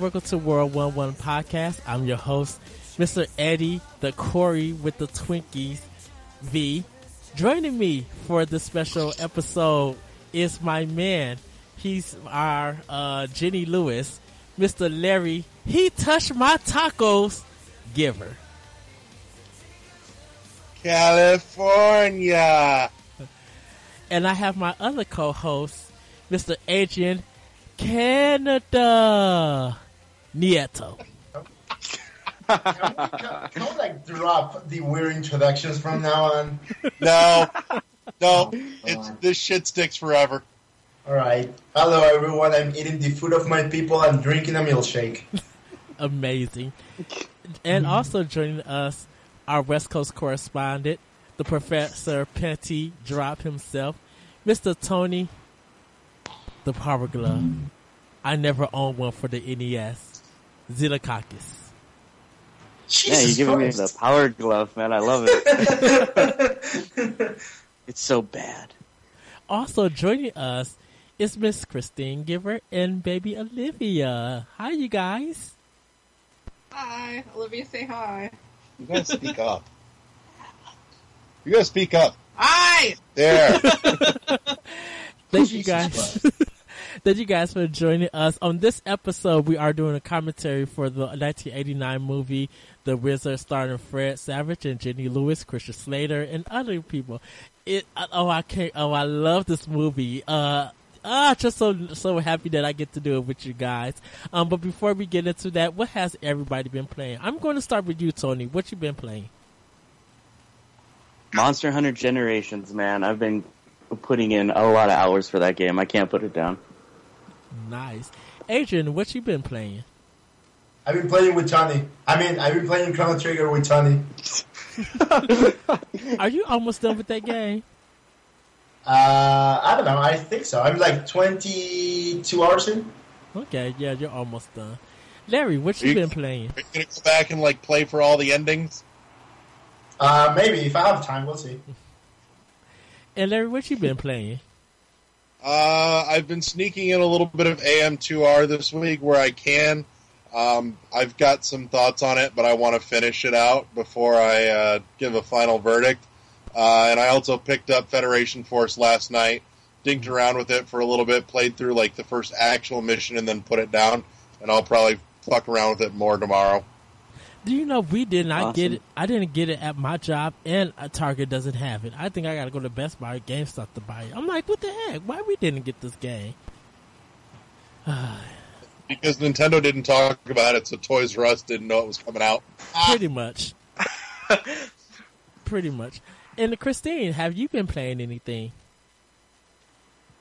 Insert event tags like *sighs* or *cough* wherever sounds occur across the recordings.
Welcome to World One One Podcast. I'm your host, Mr. Eddie, the Corey with the Twinkies, V. Joining me for this special episode is my man. He's our uh, Jenny Lewis, Mr. Larry. He touched my tacos. Giver. California. And I have my other co-host, Mr. Adrian Canada Nieto. Can we like drop the weird introductions from now on? No, no, it's this shit sticks forever. All right. Hello, everyone. I'm eating the food of my people. I'm drinking a milkshake. amazing. And also joining us, our West Coast correspondent, the Professor Petty Drop himself, Mr. Tony, the Power Glove. I never owned one for the NES. Zilakakis. Yeah, you're Jesus giving me the power glove, man. I love it. *laughs* it's so bad. Also joining us is Miss Christine Giver and baby Olivia. Hi, you guys. Hi, Olivia, say hi. You gotta speak up. You gotta speak up. Hi! There. *laughs* Thank you guys. Thank you guys for joining us. On this episode, we are doing a commentary for the 1989 movie The Wizard, starring Fred Savage and Jenny Lewis, Christian Slater, and other people. It oh I can't oh I love this movie. Uh Ah, just so so happy that I get to do it with you guys. Um, but before we get into that, what has everybody been playing? I'm going to start with you, Tony. What you been playing? Monster Hunter Generations, man. I've been putting in a lot of hours for that game. I can't put it down. Nice, Adrian. What you been playing? I've been playing with Tony. I mean, I've been playing Chrono Trigger with Tony. *laughs* Are you almost done with that game? Uh, I don't know. I think so. I'm like 22 hours in. Okay, yeah, you're almost done. Larry, what you You- been playing? Are you gonna go back and like play for all the endings? Uh, maybe if I have time, we'll see. And Larry, what you been playing? Uh, I've been sneaking in a little bit of AM2R this week where I can. Um, I've got some thoughts on it, but I want to finish it out before I uh, give a final verdict. Uh, and I also picked up Federation Force last night, dinked around with it for a little bit, played through like the first actual mission, and then put it down. And I'll probably fuck around with it more tomorrow. Do you know we did not get it? I didn't get it at my job, and uh, Target doesn't have it. I think I got to go to Best Buy or GameStop to buy it. I'm like, what the heck? Why we didn't get this game? *sighs* Because Nintendo didn't talk about it, so Toys R Us didn't know it was coming out. Pretty much. Pretty much. And Christine, have you been playing anything?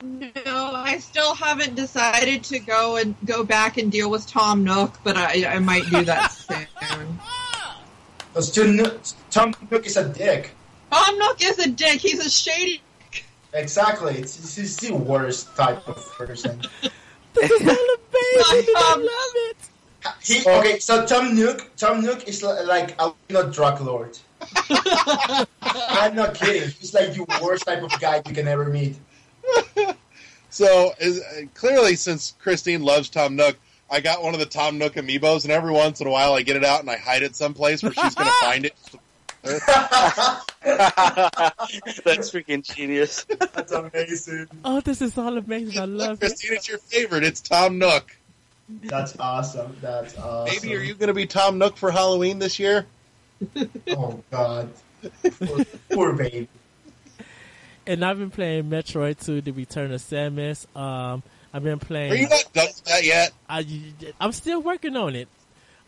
No, I still haven't decided to go and go back and deal with Tom Nook, but I, I might do that *laughs* soon. Because Tom Tom Nook is a dick. Tom Nook is a dick. He's a shady. Exactly. It's, it's, he's the worst type of person. This is all amazing. I love it. He, okay, so Tom Nook, Tom Nook is like a not drug lord. *laughs* I'm not kidding. He's like the worst type of guy you can ever meet. *laughs* So is, uh, clearly, since Christine loves Tom Nook, I got one of the Tom Nook amiibos, and every once in a while I get it out and I hide it someplace where she's going *laughs* to find it. *laughs* That's freaking genius. That's amazing. Oh, this is all amazing. I love it. Christine, it's your favorite. It's Tom Nook. That's awesome. That's awesome. Maybe are you going to be Tom Nook for Halloween this year? *laughs* Oh God. Poor, poor baby. And I've been playing Metroid 2: The Return of Samus. Um, I've been playing. Are you not done with that yet? I, I'm still working on it.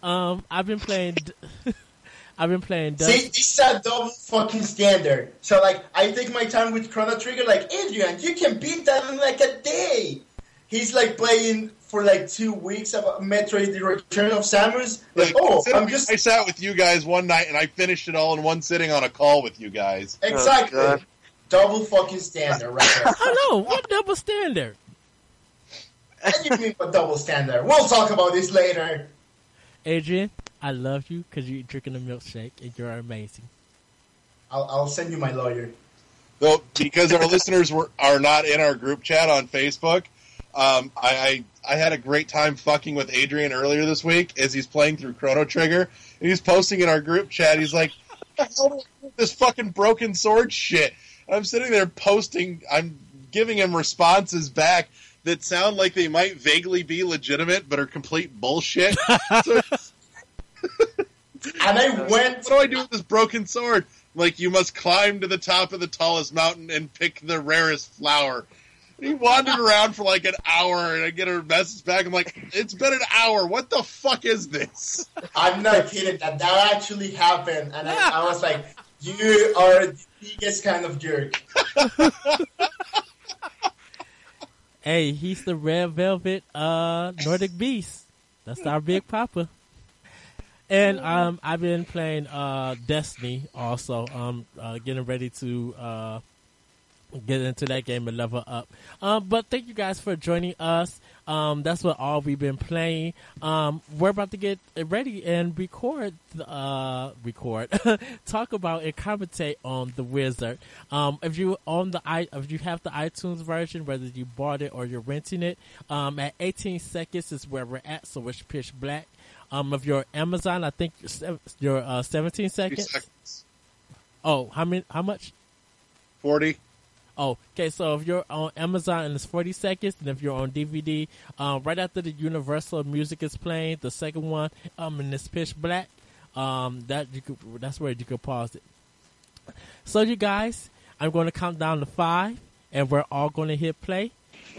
Um, I've been playing. *laughs* I've been playing. Dust. See, this is a double fucking standard. So, like, I take my time with Chrono Trigger. Like, Adrian, you can beat that in like a day. He's like playing for like two weeks of Metroid: The Return of Samus. Like, oh, I'm just I sat with you guys one night and I finished it all in one sitting on a call with you guys. exactly. God. double fucking standard right there. *laughs* I know what double standard. What do you mean by double standard? We'll talk about this later. Adrian, I love you because you're drinking a milkshake and you're amazing. I'll, I'll send you my lawyer. Well, because our *laughs* listeners were are not in our group chat on Facebook, um, I, I I had a great time fucking with Adrian earlier this week as he's playing through Chrono Trigger, and he's posting in our group chat. He's like, "What the hell do I do with "This fucking broken sword shit." And I'm sitting there posting. I'm giving him responses back that sound like they might vaguely be legitimate, but are complete bullshit. *laughs* so, And I went. what do I do with this broken sword? Like, you must climb to the top of the tallest mountain and pick the rarest flower. And he wandered *laughs* around for like an hour, and I get a message back. I'm like, it's been an hour. What the fuck is this? I'm not kidding. That that actually happened, and I, I was like, "You are the biggest kind of jerk." *laughs* Hey, he's the red velvet uh Nordic beast. That's our big papa. And um I've been playing uh Destiny also. Um uh, getting ready to uh get into that game and level up. Um but thank you guys for joining us. Um that's what all we've been playing. Um we're about to get ready and record uh record *laughs* talk about and commentate on the wizard. Um if you on the i if you have the iTunes version, whether you bought it or you're renting it, um at 18 seconds is where we're at, so it's pitch black. Um if you're Amazon, I think you're uh 17 seconds. Seconds. Oh, how many how much? Forty. Oh, okay. So if you're on Amazon and it's 40 seconds, and if you're on DVD, um, right after the Universal music is playing, the second one, um, and it's pitch black, um, that you could, that's where you could pause it. So you guys, I'm going to count down to five, and we're all going to hit play,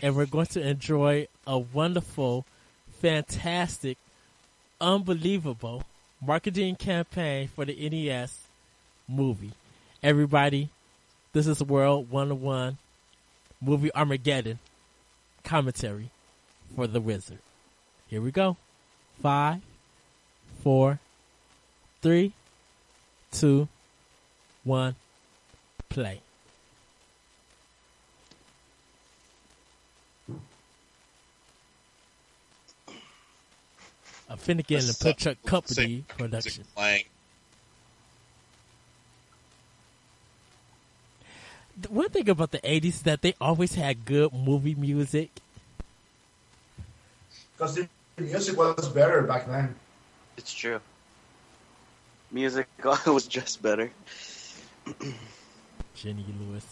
and we're going to enjoy a wonderful, fantastic, unbelievable marketing campaign for the NES movie. Everybody, this is World 101 movie Armageddon commentary for the Wizard. Here we go. Five, four, three, two, one, play. A Finnegan and Pinchuk Company production. Playing. One thing about the 80s is that they always had good movie music. Because the music was better back then. It's true. Music *laughs* was just better. *clears throat* Jenny Lewis.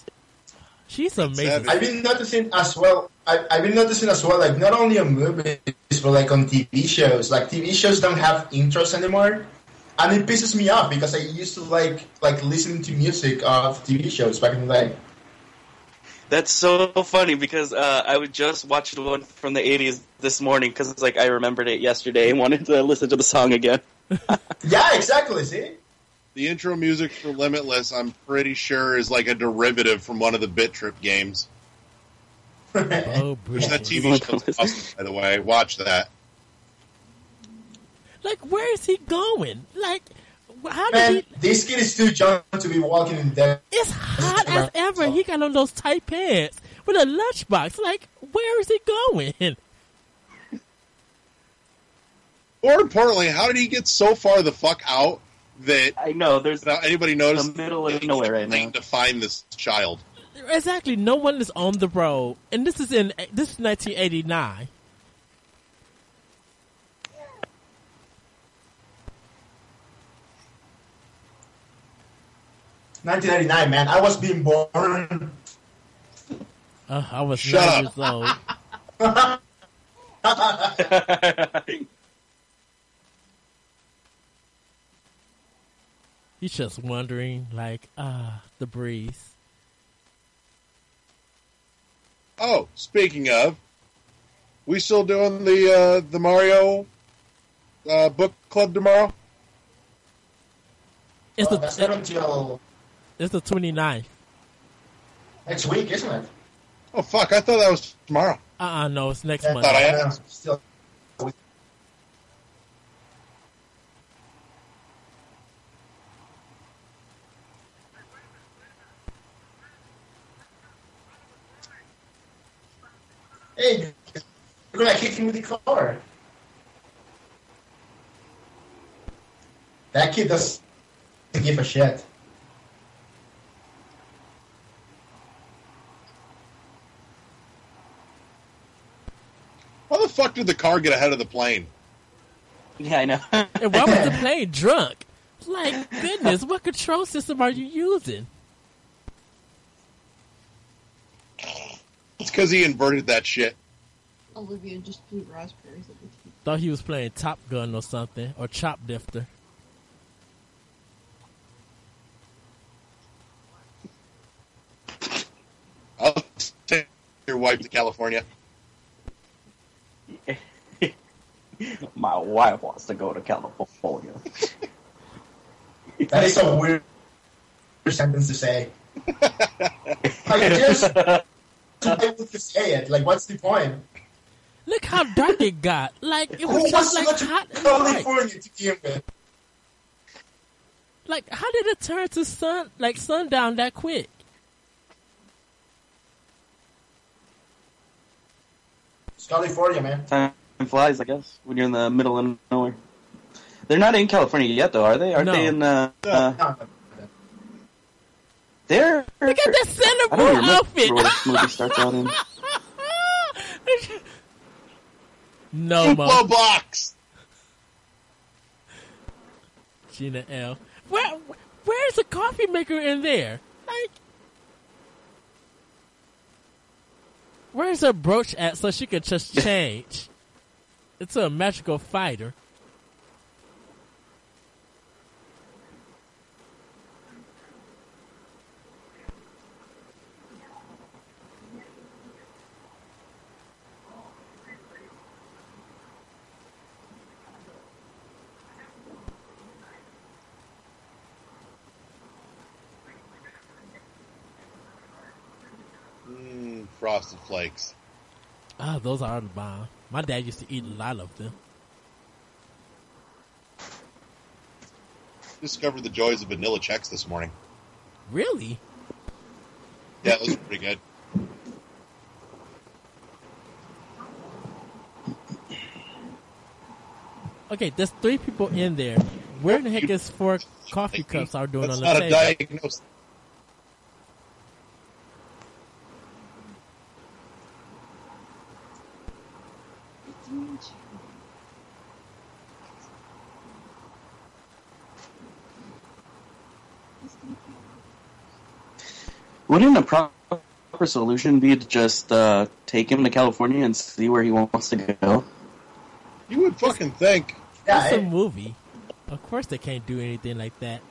She's amazing. I've been noticing as well. I, I've been noticing as well, like not only on movies but like on TV shows. Like TV shows don't have intros anymore, and it pisses me off because I used to like like listening to music of TV shows back in the day. That's so funny because uh, I would just watch the one from the '80s this morning because it's like I remembered it yesterday and wanted to listen to the song again. *laughs* Yeah, exactly. See, The intro music for Limitless, I'm pretty sure, is like a derivative from one of the Bit Trip games. *laughs* Oh, Which that. TV *laughs* show is awesome, by the way. Watch that. Like, where is he going? Like, how did man, he? this kid is too young to be walking in the desert. It's hot as ever. He got on those tight pants with a lunchbox. Like, where is he going? *laughs* More importantly, how did he get so far the fuck out that I know there's without anybody noticing, the middle of nowhere right now. to find this child? Exactly. No one is on the road, and this is in this is 1989. Nineteen ninety nine, man. I was being born. Uh, I was Shut nine up. years old. *laughs* He's just wondering, like, ah, the breeze. Oh, speaking of, we still doing the uh, the Mario uh, book club tomorrow? It's Uh, that's not until it's the 29th. Next week, isn't it? Oh fuck! I thought that was tomorrow. Uh uh no, it's next yeah, Monday. I thought I had it. still. Hey, look at that kid kick with the car. That kid doesn't give a shit. Fuck did the car get ahead of the plane? Yeah, I know. And why was the *laughs* plane drunk? Like, goodness, what control system are you using? It's because he inverted that shit. Olivia just threw raspberries at the TV. Thought he was playing Top Gun or something, or Choplifter. I'll take your wife to California. *laughs* My wife wants to go to California. That is a weird sentence to say. *laughs* I just why would you say it? Like, what's the point? Look how dark it got. Like, it Who was wants just to like go hot to. California to begin with? Like, how did it turn to sun, like sundown that quick? It's California, man. Time flies, I guess, when you're in the middle of nowhere. They're not in California yet, though, are they? Aren't No. they in? Uh, uh, No, no, no. they're. Look at that Sailor I don't Moon remember outfit. what this movie starts out in. *laughs* no, Duplo Mo. box. Gina L. Where, where's the coffee maker in there? Like, where's her brooch at so she could just *laughs* change? It's a magical fighter. Mm, frosted flakes. Ah, those are the bomb. My dad used to eat a lot of them. Discovered the joys of vanilla Chex this morning. Really? Yeah, it was pretty good. Okay, there's three people in there. Where the heck is four coffee cups are doing That's on the not a table? diagnosis. Wouldn't a proper solution be to just uh, take him to California and see where he wants to go? You would fucking think. Yeah, It's a movie. Of course they can't do anything like that.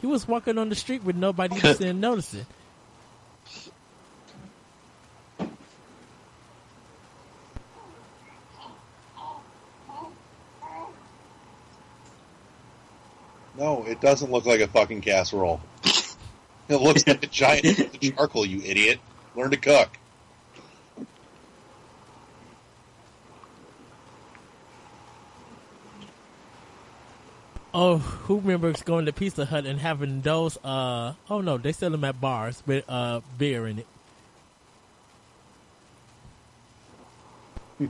He was walking on the street with nobody even *laughs* noticing. No, it doesn't look like a fucking casserole. *laughs* It looks like a giant piece of charcoal, you idiot. Learn to cook. Oh, who remembers going to Pizza Hut and having those? Uh, oh no, they sell them at bars with uh beer in it. *laughs*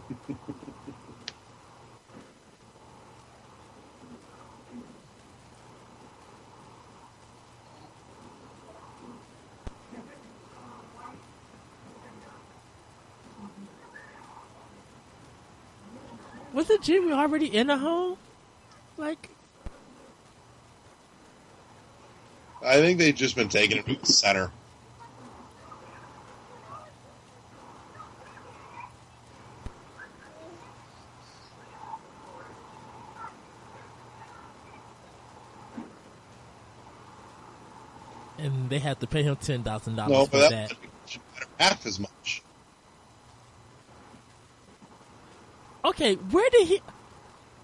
Wasn't Jimmy already in a home? Like, I think they've just been taking him to the center. and they had to pay him ten thousand No, dollars but for that, that. half as much. Okay, where did he?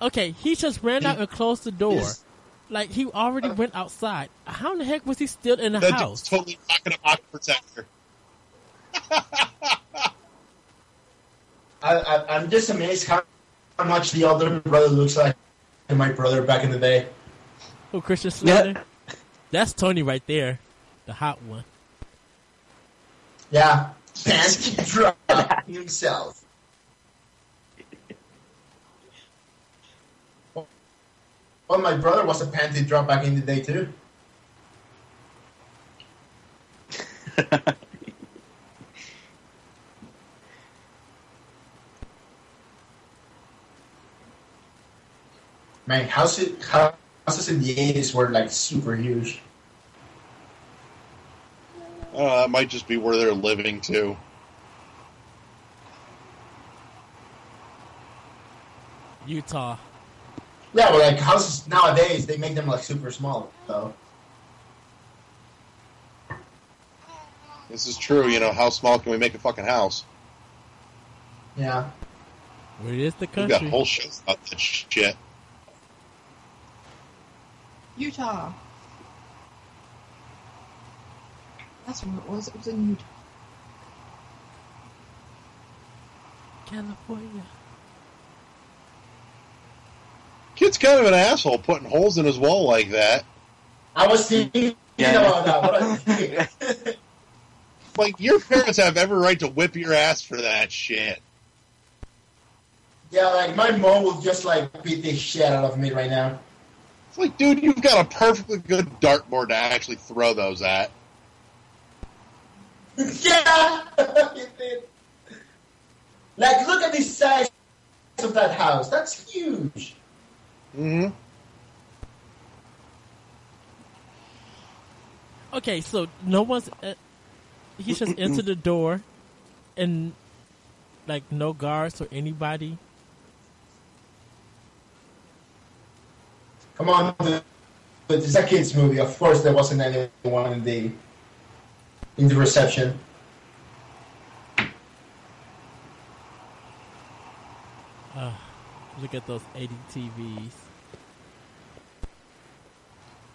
Okay, he just ran out and closed the door. Like he already went outside. How in the heck was he still in the That house? dude's totally rocking a pocket protector. *laughs* I, I, I'm just amazed how, how much the older brother looks like and my brother back in the day. Oh, Christian Slater. Yeah. That's Tony right there, the hot one. Yeah, *laughs* can't drop himself. Well, my brother was a panty drop back in the day too. *laughs* Man, houses houses in the eighties were like super huge. Uh, that might just be where they're living too. Utah. Yeah, but like houses nowadays, they make them like super small. So This is true. You know, how small can we make a fucking house? yeah, Where is it is the We've got country. whole shows about that shit. Utah. That's where it was. It was in Utah. California. Kid's kind of an asshole putting holes in his wall like that. I was thinking about that. What I think. *laughs* Like, your parents have every right to whip your ass for that shit. yeah, like my mom will just like beat the shit out of me right now. It's like, dude, you've got a perfectly good dartboard to actually throw those at. *laughs* yeah, *laughs* it did. Like, look at the size of that house. That's huge. Mm-hmm. Okay, so no one's. Uh, he's just *clears throat* entered the door, and like no guards or anybody. Come on, dude. it's a kids movie. Of course, there wasn't anyone in the in the reception. Uh, look at those 80 TVs.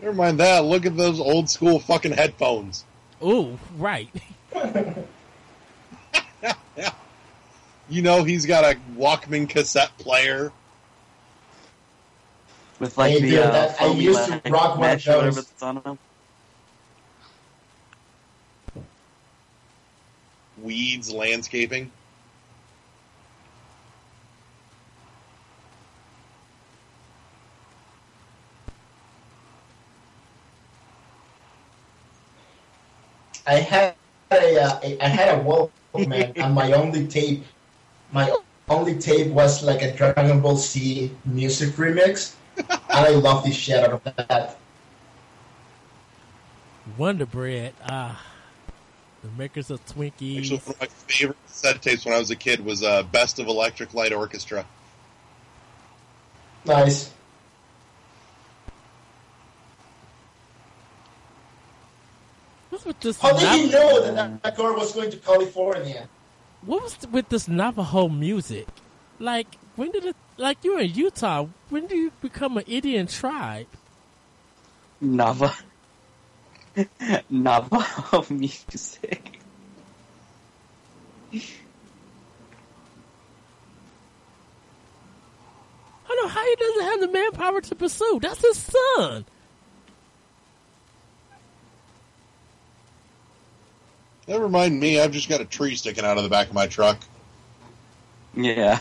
Never mind that. Look at those old school fucking headphones. Ooh, right. *laughs* You know, he's got a Walkman cassette player. With like Hey, the dude, uh, that- I used to rock one of mesh or whatever those. that's on them. Weeds landscaping. I had a, uh, a I had a Walkman, *laughs* and my only tape, my only tape was like a Dragon Ball Z music remix, and I love the shit out of that. Wonder Bread. Ah, the makers of Twinkies. Actually, one of my favorite cassette tapes when I was a kid was uh, Best of Electric Light Orchestra. Nice. What's with this? How did you Nav- know that that girl was going to California? what was with this Navajo music? Like, when did it? Like, you're in Utah. When do you become an Indian tribe? Nava. *laughs* Navajo *laughs* music. I don't know how he doesn't have the manpower to pursue. That's his son. Never mind me. I've just got a tree sticking out of the back of my truck. Yeah.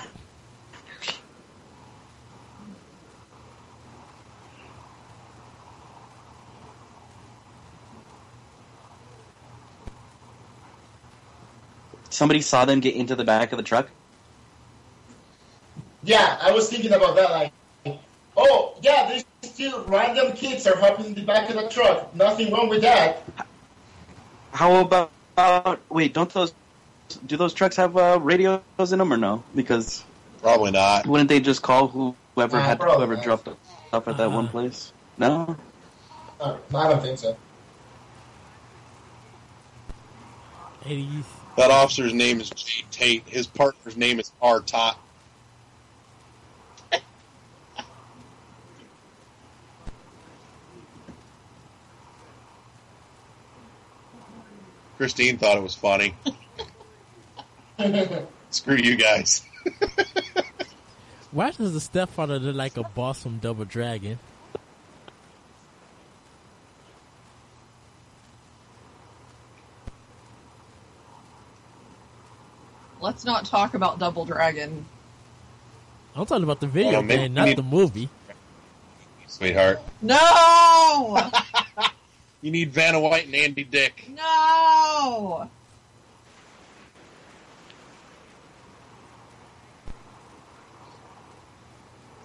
Somebody saw them get into the back of the truck. Yeah, I was thinking about that. Like, oh yeah, there's still random kids are hopping in the back of the truck. Nothing wrong with that. How about, wait? Don't those do those trucks have uh, radios in them or no? Because Probably not. wouldn't they just call whoever Uh, had probably whoever not. dropped off at that one Uh. place? No. Uh, I don't think so. 80s. That officer's name is Jay Tate. His partner's name is R. Tot. Christine thought it was funny. *laughs* Screw you guys. Why does the stepfather look like a boss from Double Dragon? Let's not talk about Double Dragon. I'm talking about the video Oh, maybe game, not need- the movie. sweetheart. No! *laughs* You need Vanna White and Andy Dick. no!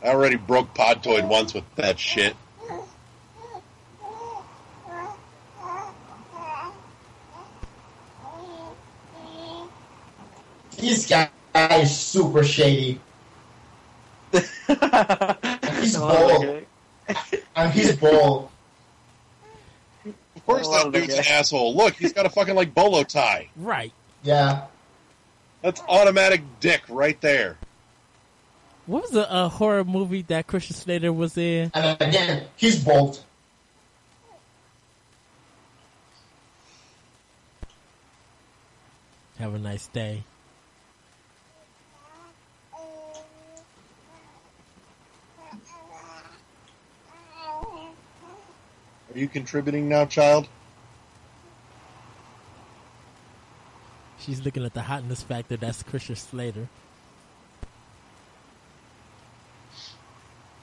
I already broke Podtoid once with that shit. This guy is super shady. *laughs* He's bald. And he's bald. Of course, that dude's an asshole. Look, he's got a fucking like bolo tie. Right. Yeah. That's automatic dick right there. What was the uh, horror movie that Christian Slater was in? And again, he's bald. Have a nice day. Are you contributing now, child? She's looking at the hotness factor. That's Christian Slater.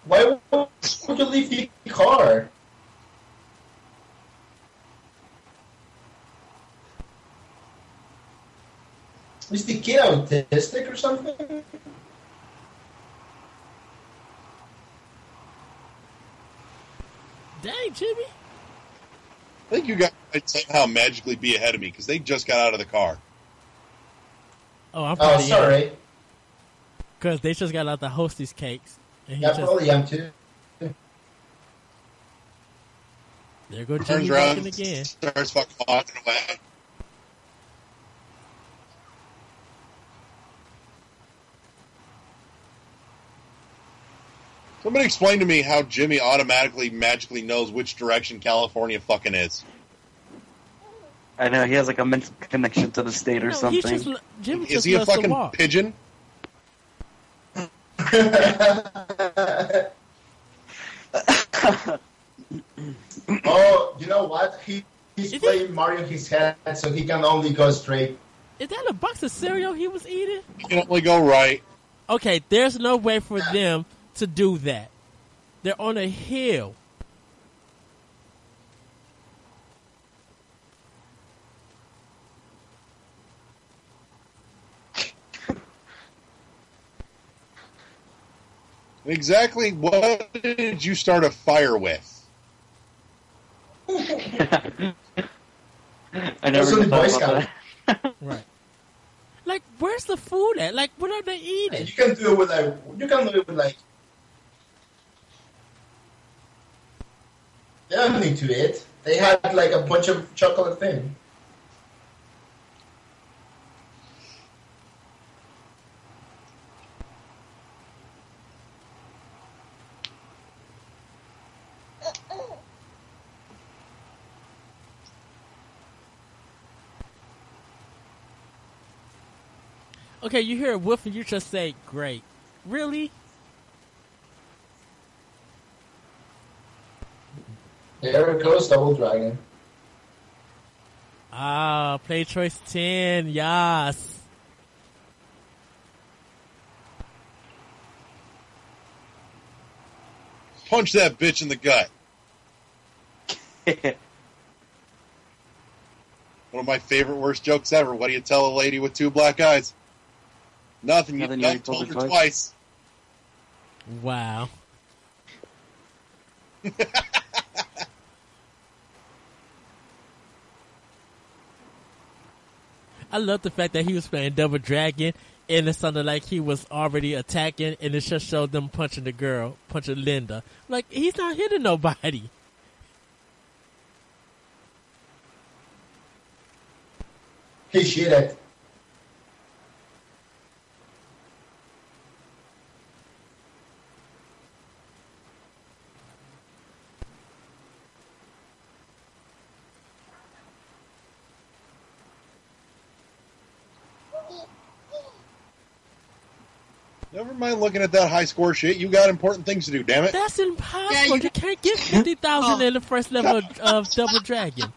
Why would you leave the car? Is the kid autistic or something? Dang, Jimmy. I think you guys might somehow magically be ahead of me because they just got out of the car. Oh, I'm probably Oh, probably sorry. Because they just got out the hostess cakes. And he Yeah, just, probably am too. there go Turns around, again. starts fucking walking away. Somebody explain to me how Jimmy automatically, magically knows which direction California fucking is. I know he has like a mental connection to the state or No, something. he just, lo- Jimmy Is just he a fucking pigeon? *laughs* oh, you know what? He he's Is playing Mario in his head, so he can only go straight. Is that a box of cereal he was eating? He can only go right. Okay, there's no way for them to do that. They're on a hill. Exactly what did you start a fire with? *laughs* I never Those thought Boy about that. Right. Like, where's the food at? Like, what are they eating? You can do it with like you can do it with like. Need to eat. They had like a bunch of chocolate thing. Okay, you hear a woof and you just say, great. Really? There it goes, Double Dragon. Ah, play choice 10, yes. Punch that bitch in the gut. *laughs* One of my favorite worst jokes ever. What do you tell a lady with two black eyes? Nothing. You Nothing, got you told her her twice. Wow. *laughs* I love the fact that he was playing Double Dragon and it sounded like he was already attacking and it just showed them punching the girl, punching Linda. Like, he's not hitting nobody. He cheated. Never mind looking at that high score shit. You got important things to do. Damn it. That's impossible. Yeah, you, you- can't get *laughs* 50,000 Oh. in the first level of, of Double Dragon.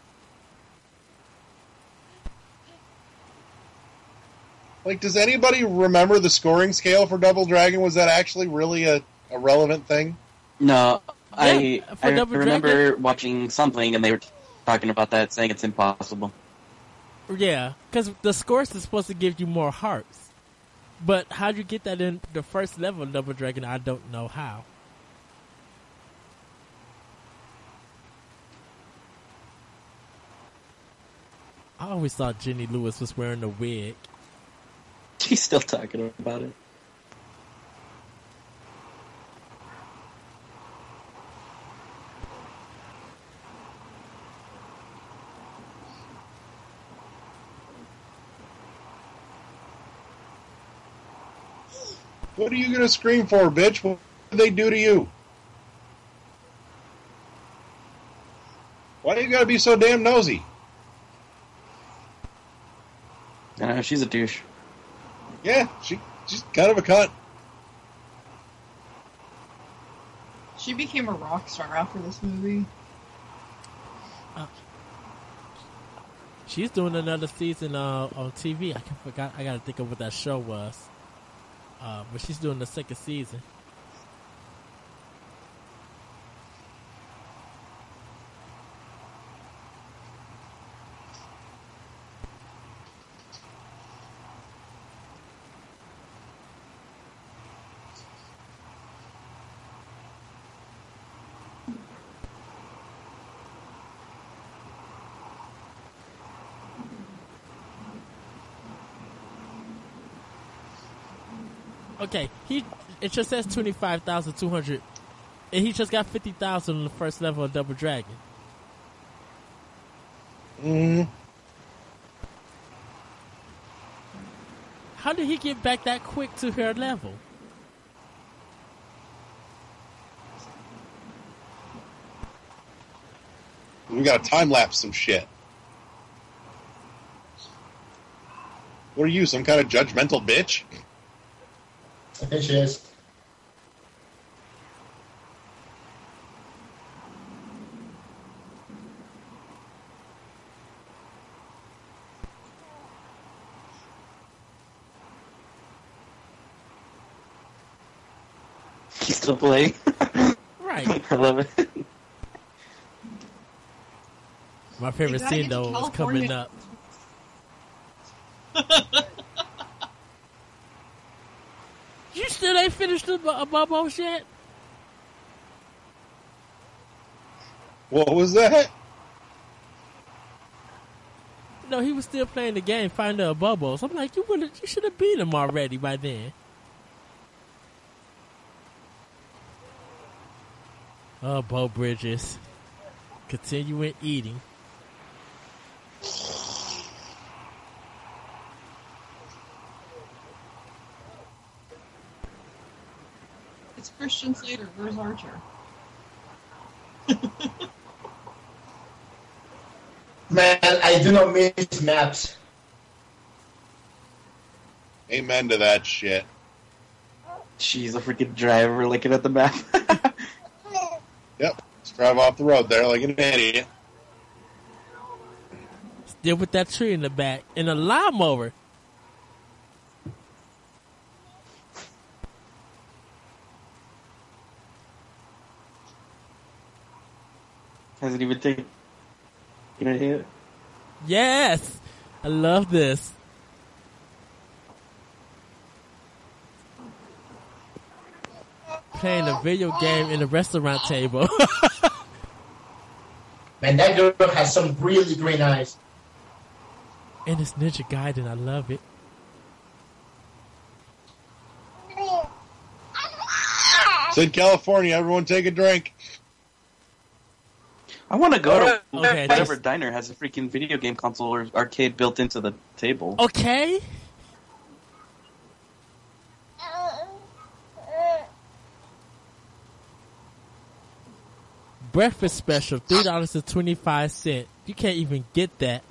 Like, does anybody remember the scoring scale for Double Dragon? Was that actually really a, a relevant thing? no, I for I Double remember watching something and they were talking about that, saying it's impossible. Yeah, because the scores is supposed to give you more hearts. But how'd you get that in the first level of Double Dragon? I don't know how. I always thought Jenny Lewis was wearing a wig. She's still talking about it. What are you gonna scream for, bitch? What did they do to you? Why do you gotta be so damn nosy? I know, she's a douche. Yeah, she she's kind of a cunt. She became a rock star after this movie. She's doing another season uh, on TV. I forgot. I gotta think of what that show was. Uh, but she's doing the second season. Okay, he it just says twenty five thousand two hundred, and he just got fifty thousand on the first level of Double Dragon. Mm, How did he get back that quick to her level? we gotta time lapse some shit. What are you, some kind of judgmental bitch? I think. He's still playing. *laughs* Right. *laughs* I love it. My favorite scene though was coming up. *laughs* You still ain't finished the bubbles yet? What was that? No, he was still playing the game, Finder of Bubbles. I'm like, you would you should have beat him already by then. Oh, Beau Bridges. Continuing eating. Christian Slater. Where's Archer? Man, I do not miss maps. Amen to that shit. She's a freaking driver looking at the map. *laughs* Yep. Let's drive off the road there like an idiot. Still with that tree in the back. And a lawnmower. Hasn't even taken a hit. Yes! I love this. Playing a video game in a restaurant table. *laughs* Man, that girl has some really green eyes. and it's Ninja Gaiden. I love it. Sid, California, everyone take a drink. I want to go to *laughs* Okay, whatever just- diner has a freaking video game console or arcade built into the table. Okay. Breakfast special, three dollars and twenty five cent. You can't even get that.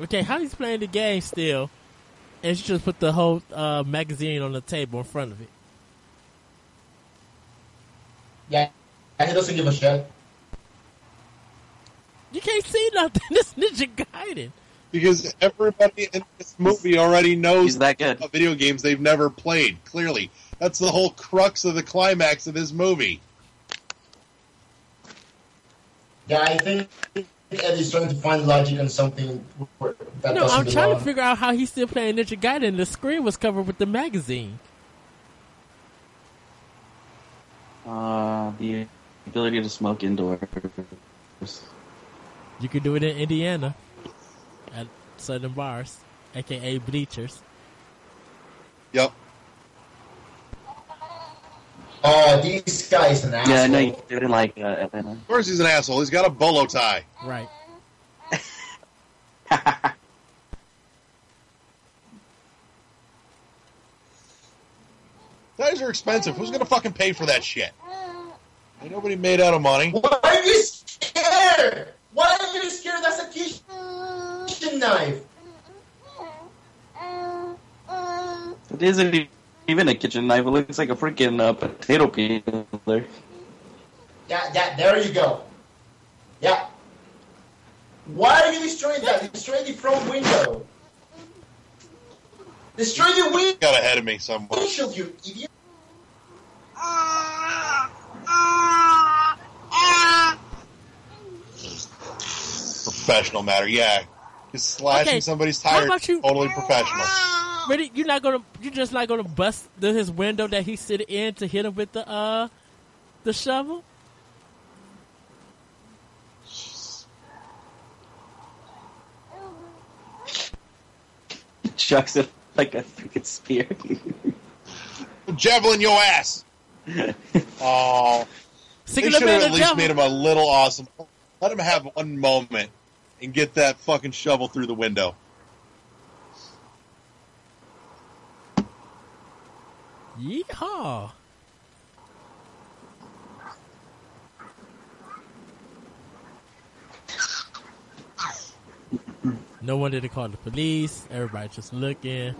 Okay, how he's playing the game still, and she just put the whole uh, magazine on the table in front of it. Yeah, and he doesn't give a shit. You can't see nothing. *laughs* This Ninja Gaiden. because everybody in this movie already knows He's that good. about video games they've never played. Clearly, that's the whole crux of the climax of this movie. Yeah, I think Eddie's trying to find logic on something that No, doesn't I'm trying belong. to figure out how he's still playing Ninja Gaiden and the screen was covered with the magazine. Uh, the ability to smoke indoors. You could do it in Indiana at certain bars, aka bleachers. Yep. Oh, this guy is an asshole. Yeah, no, you can do it in like uh, Atlanta. Of course, he's an asshole. He's got a bolo tie. Right. *laughs* Ties are expensive. Who's gonna fucking pay for that shit? Ain't nobody made out of money. Why are you scared? Why are you scared? That's a kitchen knife. It isn't even a kitchen knife. It looks like a freaking uh, potato peeler. Yeah, yeah, there you go. Yeah. Why are you destroying that? Destroy the front window. Destroy the wheel! Got ahead of me somewhere. windshield, you idiot. Professional matter. Yeah. Just slashing Okay, somebody's how tire. about you- Totally professional. Really, you're not gonna, you're just not gonna bust the, his window that he's sitting in to hit him with the uh, the shovel. Chucks it *laughs* like a freaking spear. Javelin your ass. *laughs* Oh, Stick they should have at least devil. made him a little awesome. Let him have one moment and get that fucking shovel through the window. Yeehaw! No one did call the police. Everybody just looking.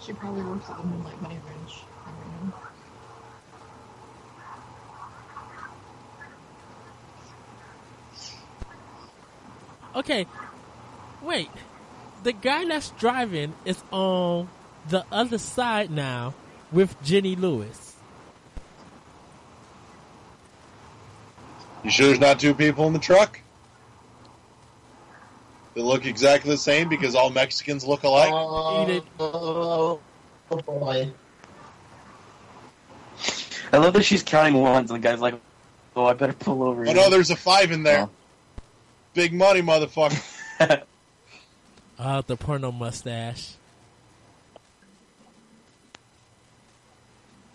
She probably works at the Moonlight Bunny Ranch. I don't know. Okay, wait. The guy that's driving is on the other side now with Jenny Lewis. You sure there's not two people in the truck? They look exactly the same because all Mexicans look alike. Oh, Eat. Oh, oh boy. I love that she's counting ones, and the guy's like, "Oh, I better pull over." oh no, there's a five in there. Oh. Big money, motherfucker. *laughs* Uh, the porno mustache.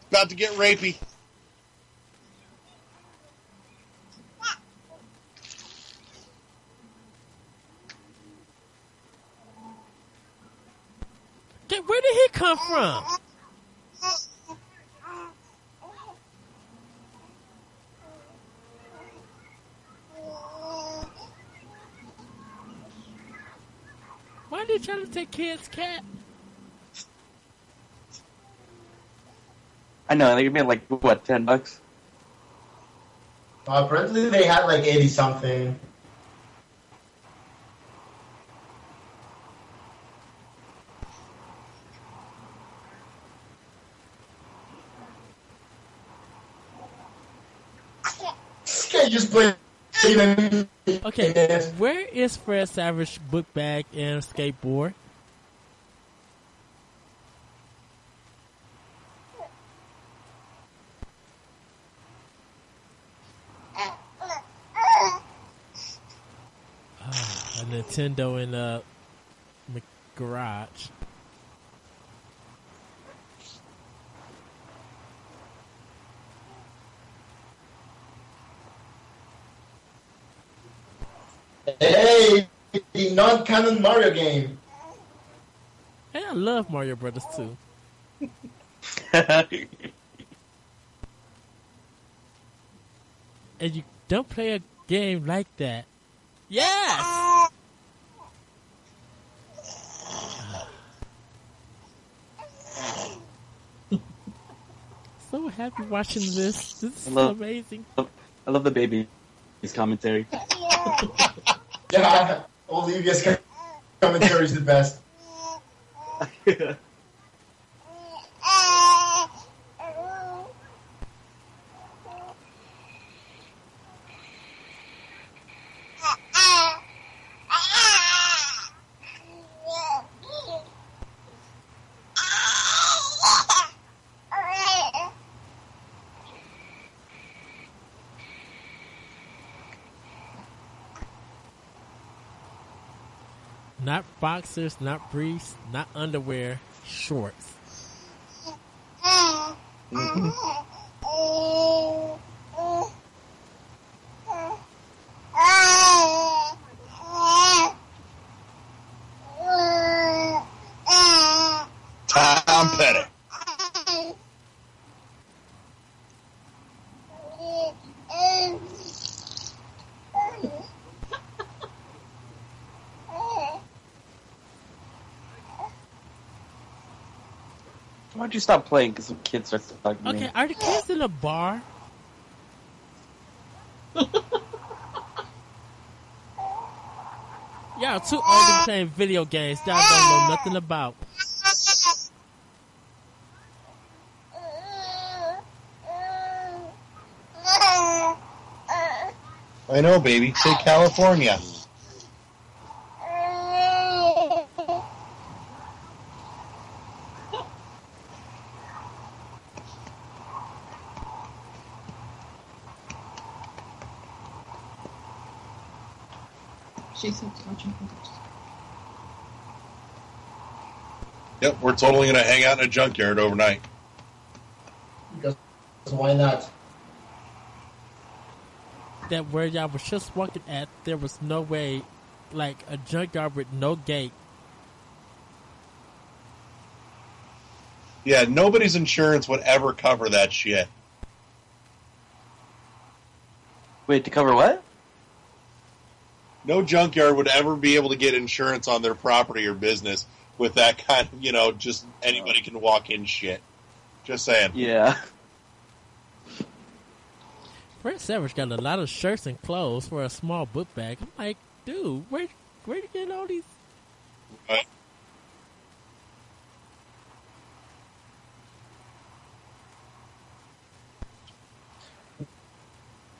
About to get rapey. Where did he come from? Why did to take kid's cat? I know they give me like what ten bucks. Uh, apparently they had like 80 something. Okay, *laughs* where is Fred Savage book bag and skateboard? *sighs* Ah, a Nintendo in the m- garage. Hey, the non-canon Mario game. Hey, I love Mario Brothers too. *laughs* And you don't play a game like that. Yes! *laughs* so happy watching this. This is so Hello. amazing. I love the baby. His commentary. *laughs* Yeah, Olivia's commentary is the best. *laughs* boxers, not briefs, not underwear, shorts. Tom Petty. Why'd you stop playing? Because some kids start talking to me. Okay, are the kids in a bar? *laughs* Y'all too old to playing video games. Y'all don't know nothing about. I know, baby. Say California. She's watching. Yep, we're totally gonna hang out in a junkyard overnight. Because why not? That where y'all was just walking at, there was no way, like a junkyard with no gate. Yeah, nobody's insurance would ever cover that shit. Wait, to cover what? No junkyard would ever be able to get insurance on their property or business with that kind of, you know, just anybody can walk in shit. Just saying. Yeah. Fred Savage got a lot of shirts and clothes for a small book bag. I'm like, dude, where where you get all these? Right.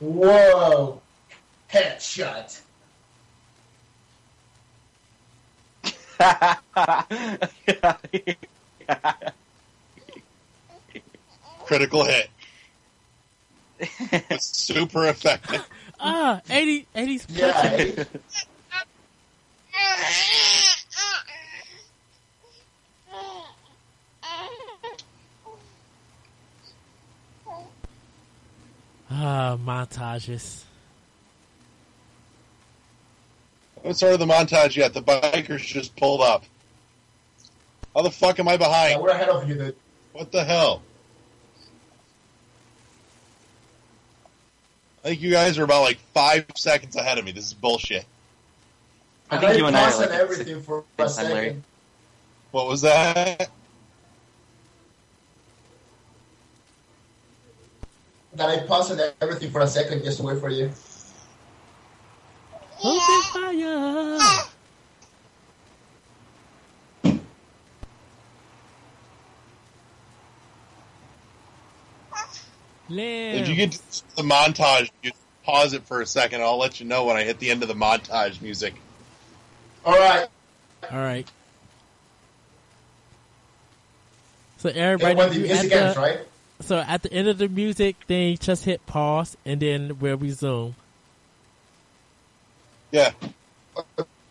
Whoa! Critical hit. It's super effective. *laughs* Ah, 80, 80s Yeah. Ah, montages. Haven't started the montage yet. The bikers just pulled up. How the fuck am I Yeah, behind? we're ahead of you, dude. What the hell? I think you guys are about like five seconds ahead of me. This is bullshit. I think I you and I are like on everything six- for a same time, Larry. second. What was that? That I paused on everything for a second just to wait for you. Open fire. Lamb. If you get to the montage, you pause it for a second. I'll let you know when I hit the end of the montage music. All right. All right. So everybody, when the you music ends, the, right? so at the end of the music thing, just hit pause and then we'll resume. Yeah.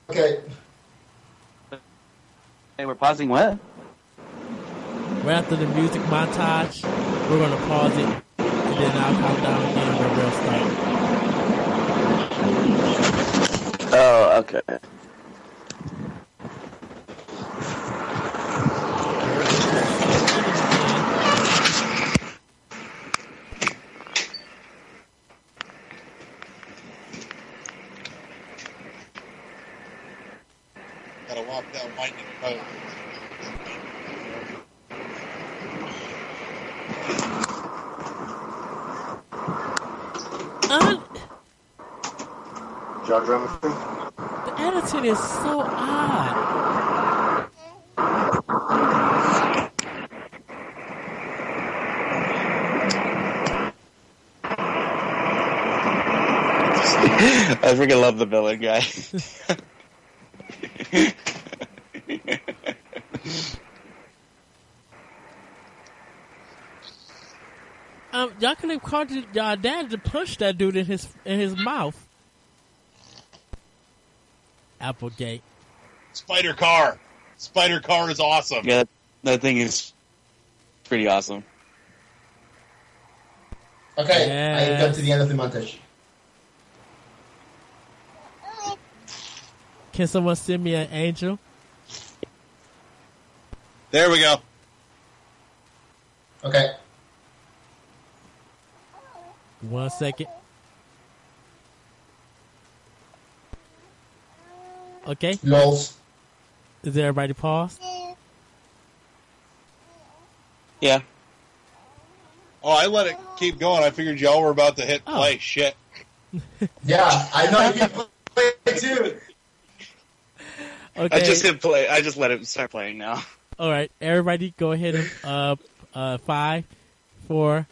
Okay. Hey, we're pausing what? Right after the music montage, we're gonna pause it and then I'll count down again where we'll start. Oh, okay. up that winding road. Un- Jaw drummer. The is so odd. *laughs* I freaking love the villain guy. *laughs* Um, y'all could have called y- y'all dad to punch that dude in his in his mouth. Applegate. Spider car. Spider car is awesome. yeah, that thing is pretty awesome. Okay, I got to the end of the montage. Can someone send me an angel? There we go. Okay. One second. Okay, Lols. is everybody paused? Yeah. Oh, I let it keep going. I figured y'all were about to hit Oh. play. Shit. *laughs* Yeah, I know you can play too. Okay. I just hit play. I just let it start playing now. All right, everybody, go ahead and uh, uh, five, four,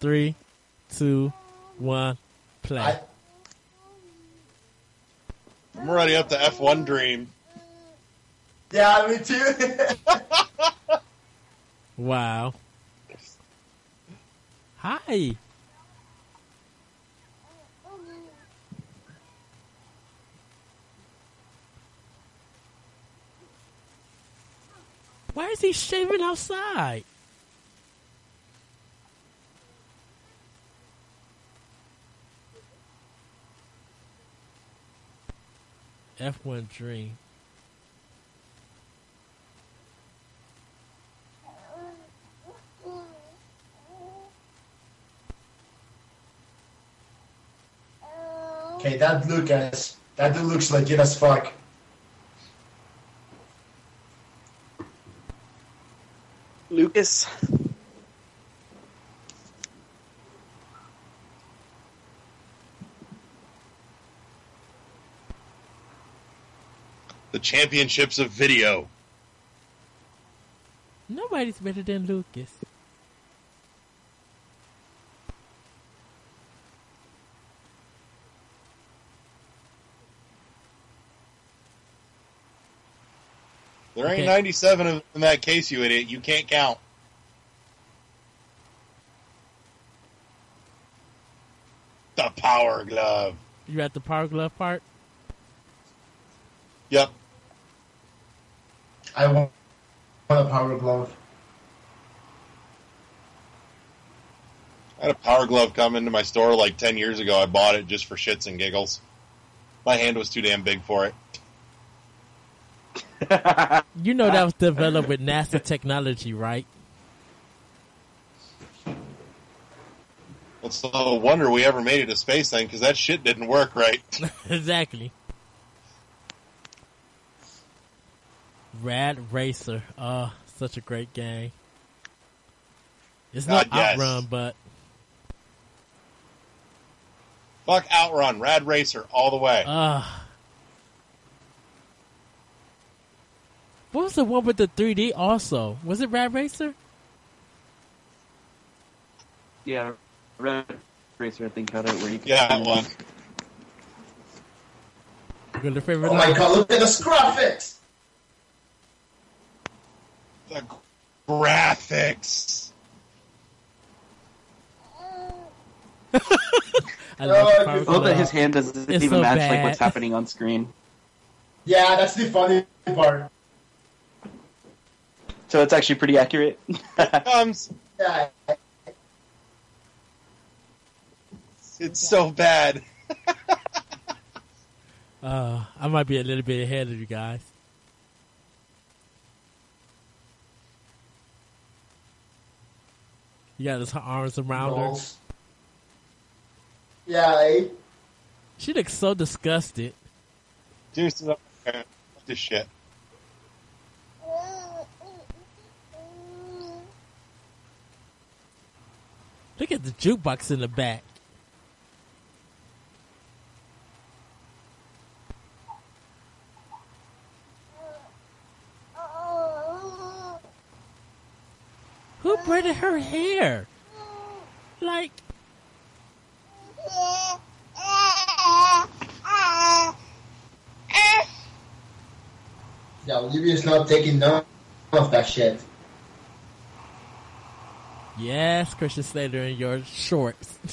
three, two, one, play. I, I'm already up to F1 Dream. yeah, me too. *laughs* Wow. Hi. Why is he shaving outside? F1 Dream. okay, that Lucas. That dude looks legit as fuck. Lucas. The championships of video. Nobody's better than Lucas. There ain't Okay. 97 of- them in that case, you idiot. You can't count. The power glove. You at the power glove part? Yep. I want want a power glove. I had a power glove come into my store like 10 years ago. I bought it just for shits and giggles. My hand was too damn big for it. *laughs* You know that was developed with NASA technology, right? It's no wonder we ever made it a space thing because that shit didn't work right. *laughs* exactly. Rad Racer. Oh, such a great game. It's not God, yes. Outrun, but Fuck Outrun, Rad Racer, all the way. uh What was the one with the 3D also? Was it Rad Racer? yeah, Rad Racer. I think had it where you. Can yeah, that one. Your the favorite Oh my god, look at the graphics! The graphics. *laughs* I love Oh, I I love that his hand doesn't It's even so match bad. like what's happening on screen. Yeah, that's the funny part. So it's actually pretty accurate. Comes. *laughs* Yeah, It's so bad. *laughs* Uh, I might be a little bit ahead of you guys. Yeah, got his arms around no. her. Yeah. I... She looks so disgusted. Deuce up. This shit. Look at the jukebox in the back. Who braided her hair? Like, Yeah, Olivia's not taking none of that shit. yes, Christian Slater in your shorts. *laughs*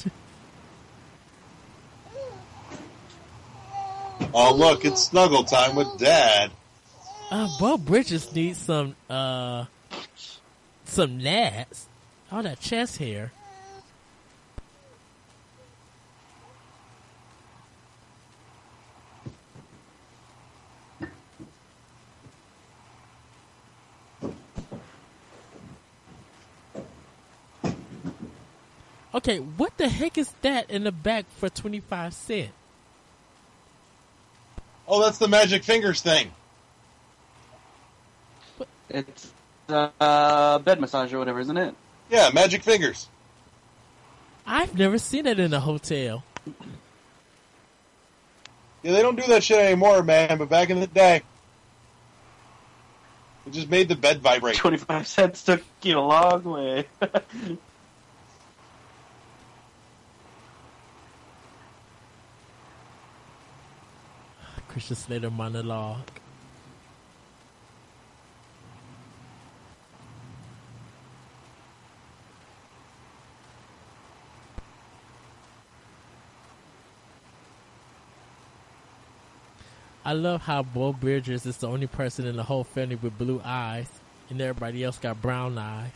Oh, look, it's snuggle time with Dad. Uh, Beau Bridges needs some, uh, some nads. All that chest hair. Okay, what the heck is that in the back for 25 cent? Oh, that's the magic fingers thing. It's uh, bed massage or whatever, isn't it? Yeah, magic fingers. I've never seen it in a hotel. Yeah, they don't do that shit anymore, man. But back in the day, it just made the bed vibrate. 25 cents took you a long way. *laughs* Christian Slater monologue. I love how Beau Bridges is the only person in the whole family with blue eyes, and everybody else got brown eyes.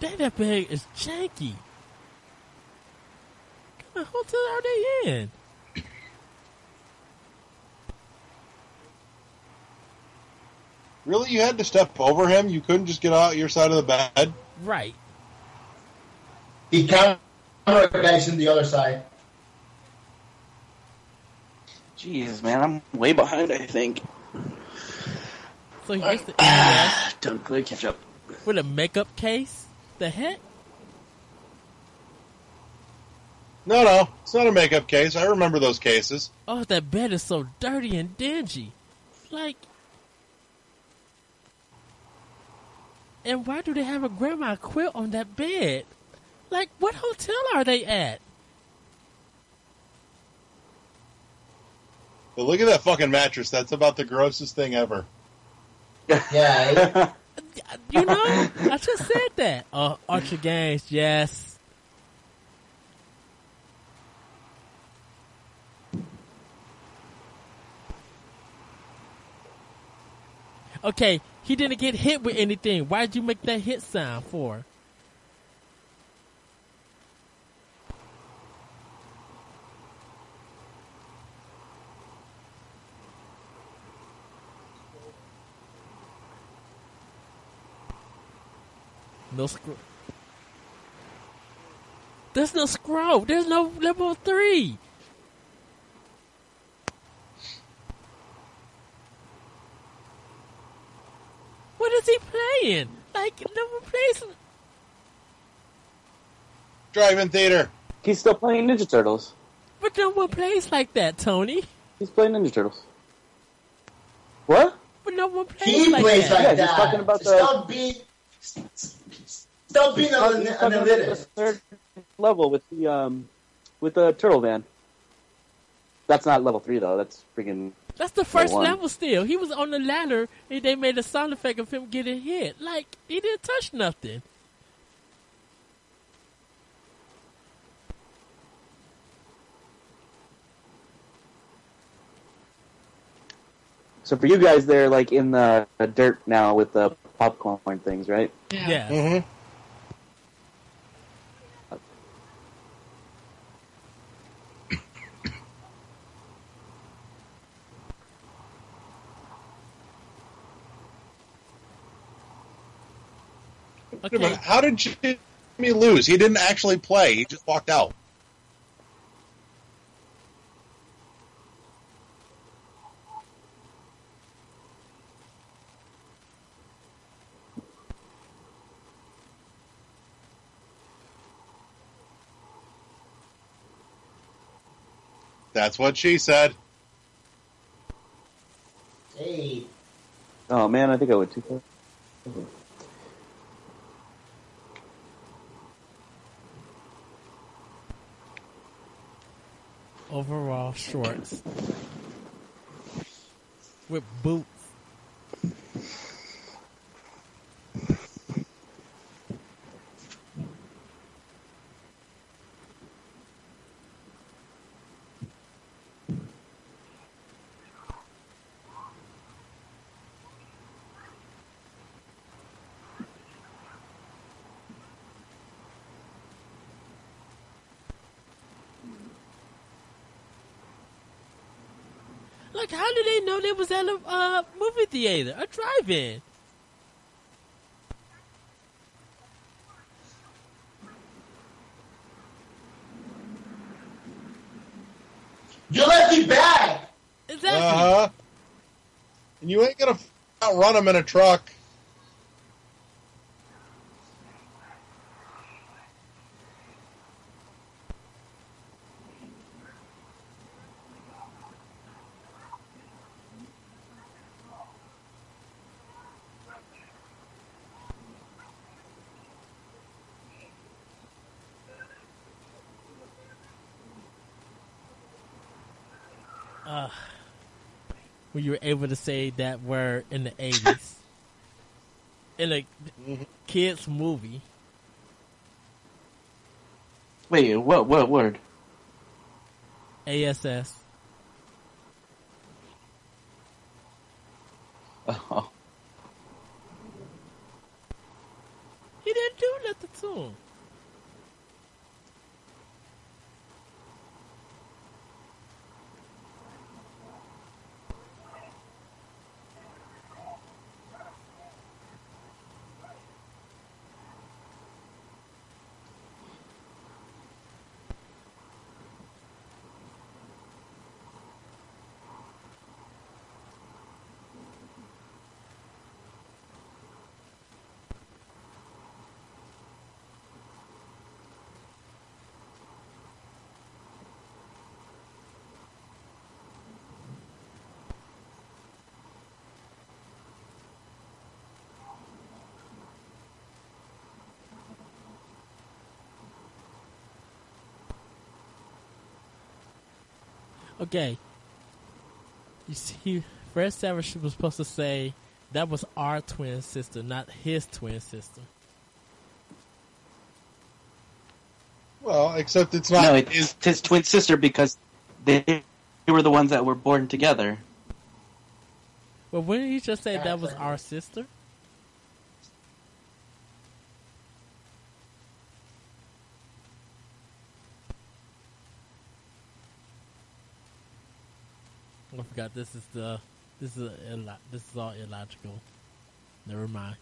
That bag is janky. What kind of hotel are they in? Really, you had to step over him? You couldn't just get out your side of the bed? Right. The camera guy's on the other side. Jeez, man, I'm way behind, I think. So here's the ES *sighs* Don't quite catch up. with a makeup case. The heck? No, no, it's not a makeup case. I remember those cases. Oh, that bed is so dirty and dingy. Like, and why do they have a grandma quilt on that bed? Like, what hotel are they at? But look at that fucking mattress. That's about the grossest thing ever. Yeah, *laughs* You know, I just said that. Uh, Archer Games, yes. Okay, he didn't get hit with anything. Why'd you make that hit sound for? No scroll. There's no scroll. There's no level three. Is he playing? Like no one plays. Drive-in theater. He's still playing Ninja Turtles. But no one plays like that, Tony. He's playing Ninja Turtles. What? But no one plays like that. he like plays that. like Yeah, he's talking about the- Stop being, stop being an he's talking the analyst. third level with the um with the turtle van. That's not level three though. That's freaking. That's the first one. level still. He was on the ladder and they made a sound effect of him getting hit. Like, he didn't touch nothing. So for you guys, they're like in the, the dirt now with the popcorn things, right? Yeah. Mm-hmm. Okay. minute, How did Jimmy lose? He didn't actually play. He just walked out. That's what she said. Hey, Oh man, I think I would too. Overall shorts with boots. Like, how did they know they was at a uh, movie theater, a drive-in? you left me back. Exactly. Uh huh. And you ain't gonna f- outrun him in a truck. uh, when you were able to say that word in the eighties *laughs* in a kids movie. Wait, what? What word? ASS. *laughs* Oh, He didn't do nothing to him. Okay. You see, Fred Savage was supposed to say that was our twin sister, not his twin sister. Well, except it's not no, it's his twin sister because they, they were the ones that were born together. But wouldn't he just say Yeah, that was exactly. our sister? Forgot this is the this is a, this is all illogical. Never mind.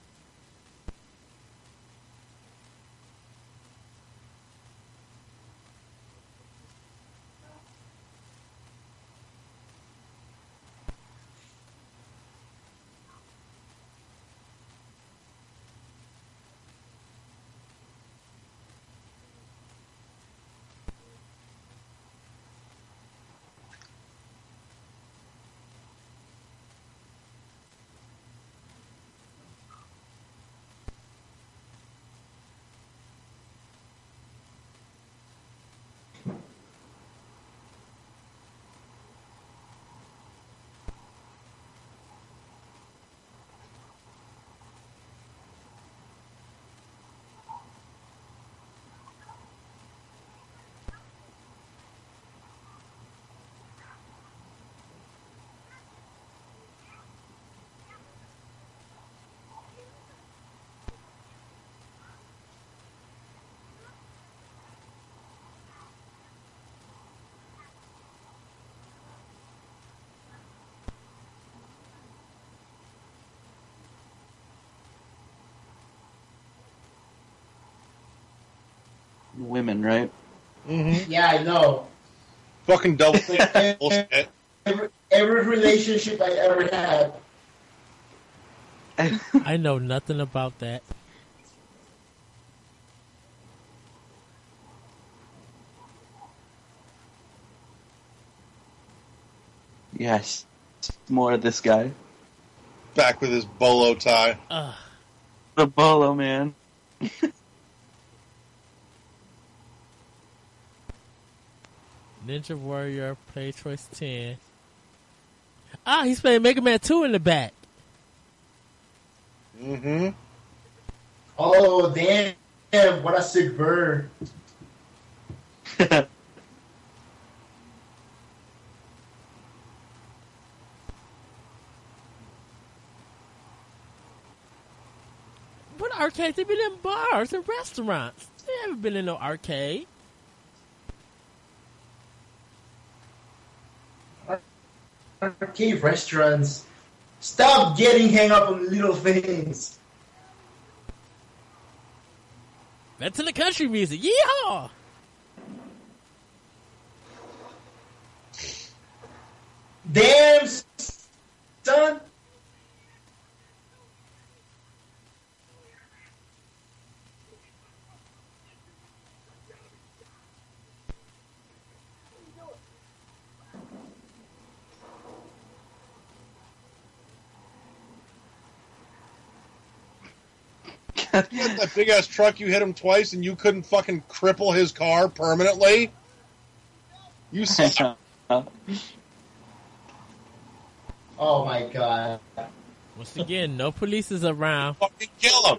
Women, right? Mm-hmm. Yeah, I know. Fucking double *laughs* *laughs* bullshit. Every, every relationship I ever had. I know nothing about that. yes, more of this guy, Back with his bolo tie. Ugh. the bolo man. *laughs* Ninja Warrior, PlayChoice-10. Ah, he's playing Mega Man 2 in the back. Mm-hmm. Oh, damn. What a sick bird. *laughs* What arcades? They've been in bars and restaurants. They haven't been in no arcade. Arcade restaurants. Stop getting hung up on little things. Back to the country music. Yeehaw! Damn, son. That big ass truck, you hit him twice and you couldn't fucking cripple his car permanently? You *laughs* suck. Oh my god. Once again, no police is around. fucking kill him.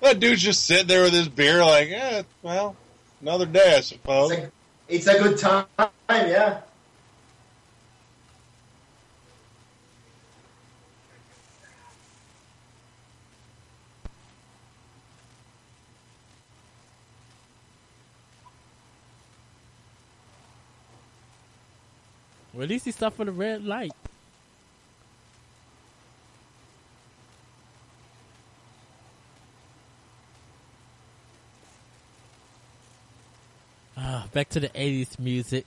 That dude's just sitting there with his beer, like, eh, well, another day, I It's suppose. a, it's a good time, yeah. Well, at least he stopped for the red light. Ah, back to the 80s music.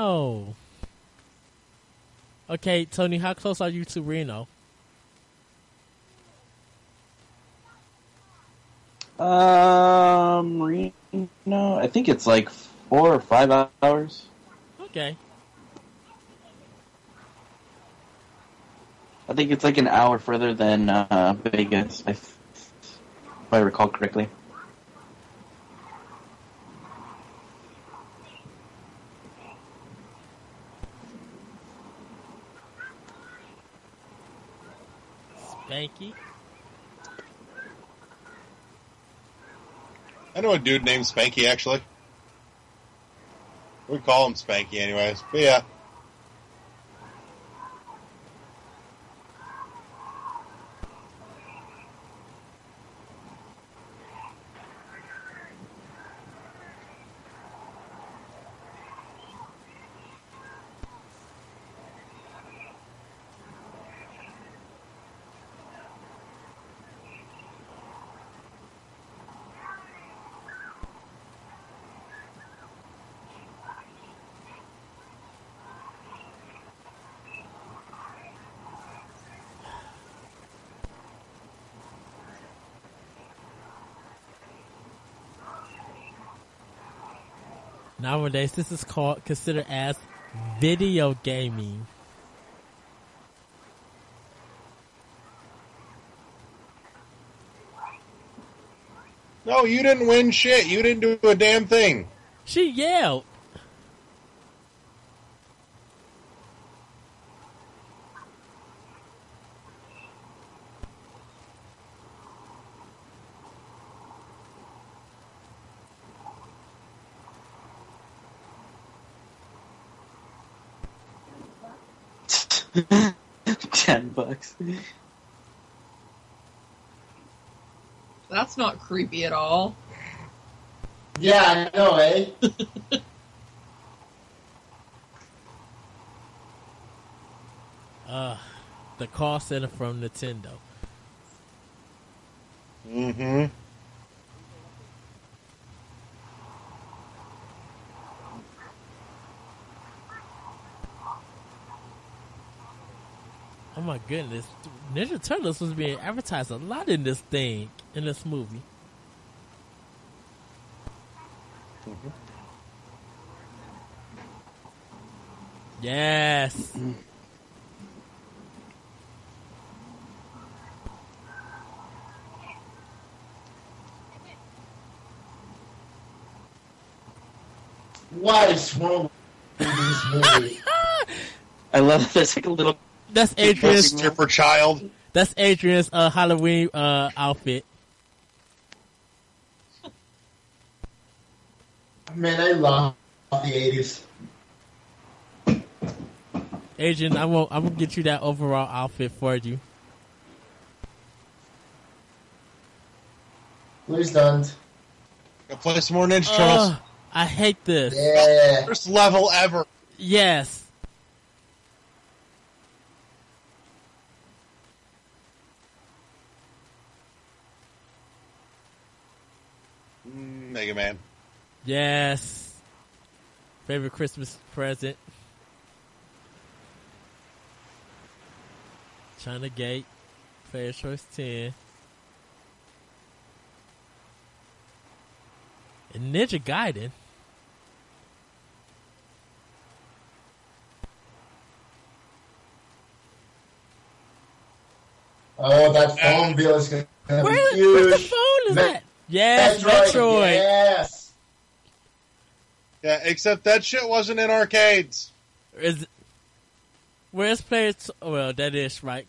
Reno. Okay, Tony, how close are you to Reno? Um, Reno, I think it's like four or five hours. Okay. I think it's like an hour further than uh, Vegas, if, if I recall correctly. Spanky. I know a dude named Spanky, actually. We call him Spanky, anyways. But yeah. Nowadays, this is called considered as video gaming. No, you didn't win shit. You didn't do a damn thing. She yelled. *laughs* Ten bucks. That's not creepy at all. Yeah, I know, eh? *laughs* Uh, the call center from Nintendo. Mm-hmm. Oh my goodness, Ninja Turtles was being advertised a lot in this thing, in this movie. Yes. What is wrong with this movie? *laughs* I love this like a little. That's Adrian's. Stripper child. That's Adrian's uh, Halloween uh, outfit. Man, I love the 80s. Adrian, I'm gonna, I'm gonna get you that overall outfit for you. Please don't. Go play some more Ninja Turtles. Ugh, I hate this. Yeah. First level ever. Yes. Mm, Mega Man. Yes. Favorite Christmas present. China Gate. Fair Choice 10. And Ninja Gaiden. Oh, that phone bill is going to Where, be where the huge. phone is Me- at? Yes, Metroid. Metroid. Yes. Yeah, except that shit wasn't in arcades. Is where's player? T- well, that is right.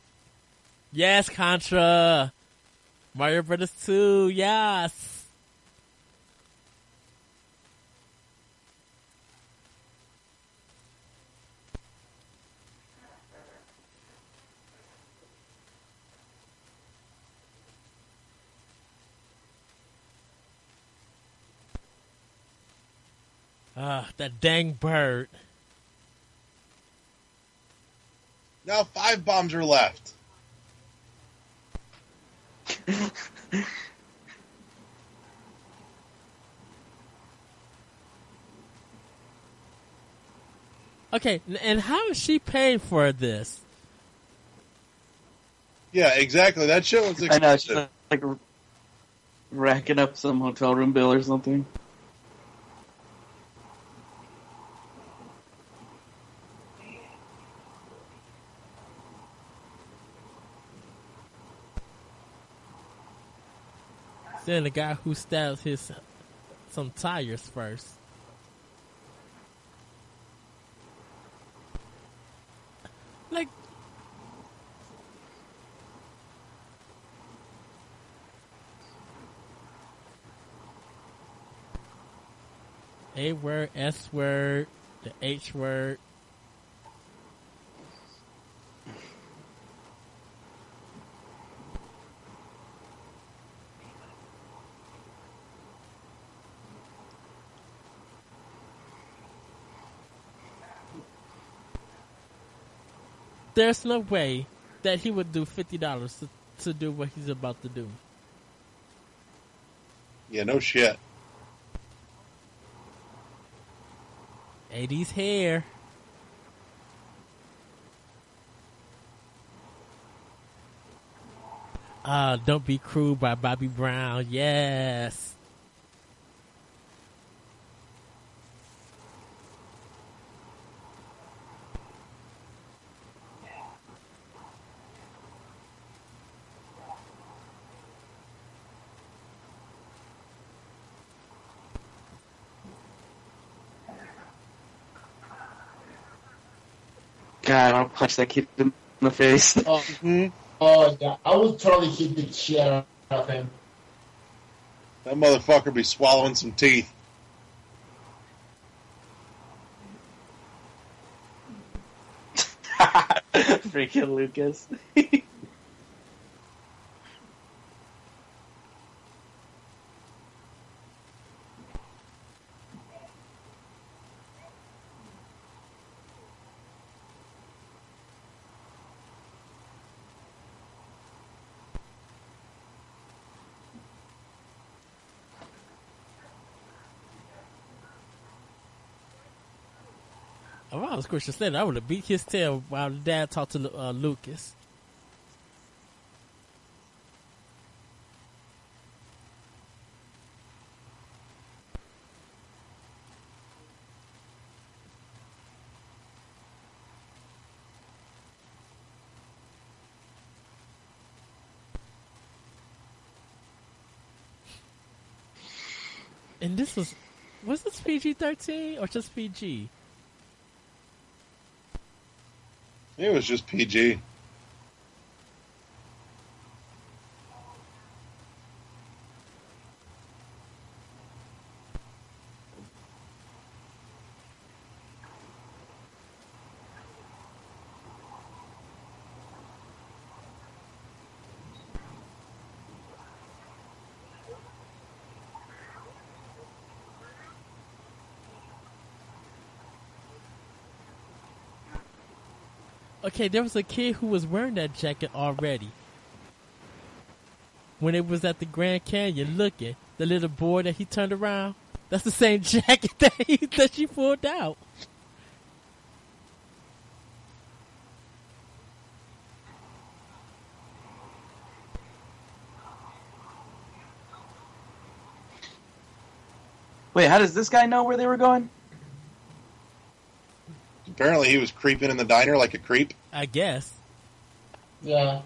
Yes, Contra. Mario Brothers Two. Yes. Ah, that dang bird. Now five bombs are left. *laughs* Okay, and how is she paying for this? Yeah, exactly. That shit was I know, she's expensive. like, like racking up some hotel room bill or something. Then the guy who stabs his some tires first. Like A word, S word, the H word. There's no way that he would do fifty dollars to, to do what he's about to do. Yeah, no shit. 80s hair. Uh, Don't Be Cruel by Bobby Brown. Yes. God, I'll punch that kid in the face. Oh, Hmm? oh, yeah. I would totally hit the shit out of him. That motherfucker be swallowing some teeth. *laughs* Freaking Lucas. *laughs* I was Christian Slater, I would have beat his tail while dad talked to uh, Lucas. And this was, was this PG thirteen or just PG? It was just PG. Okay, there was a kid who was wearing that jacket already. When it was at the Grand Canyon looking, the little boy that he turned around, that's the same *laughs* jacket that he, that she pulled out. Wait, how does this guy know where they were going? Apparently, he was creeping in the diner like a creep. I guess. Yeah.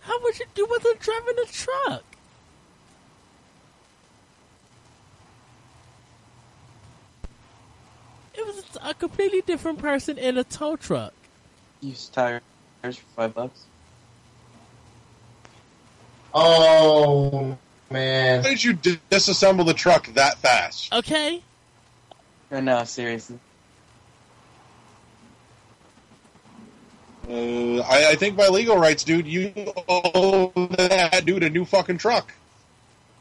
How would you do with him driving a truck? It was a completely different person in a tow truck. Use tires for five bucks. Oh man. How did you disassemble the truck that fast? Okay? Or no, seriously. Uh, I, I think by legal rights, dude, you owe that dude a new fucking truck.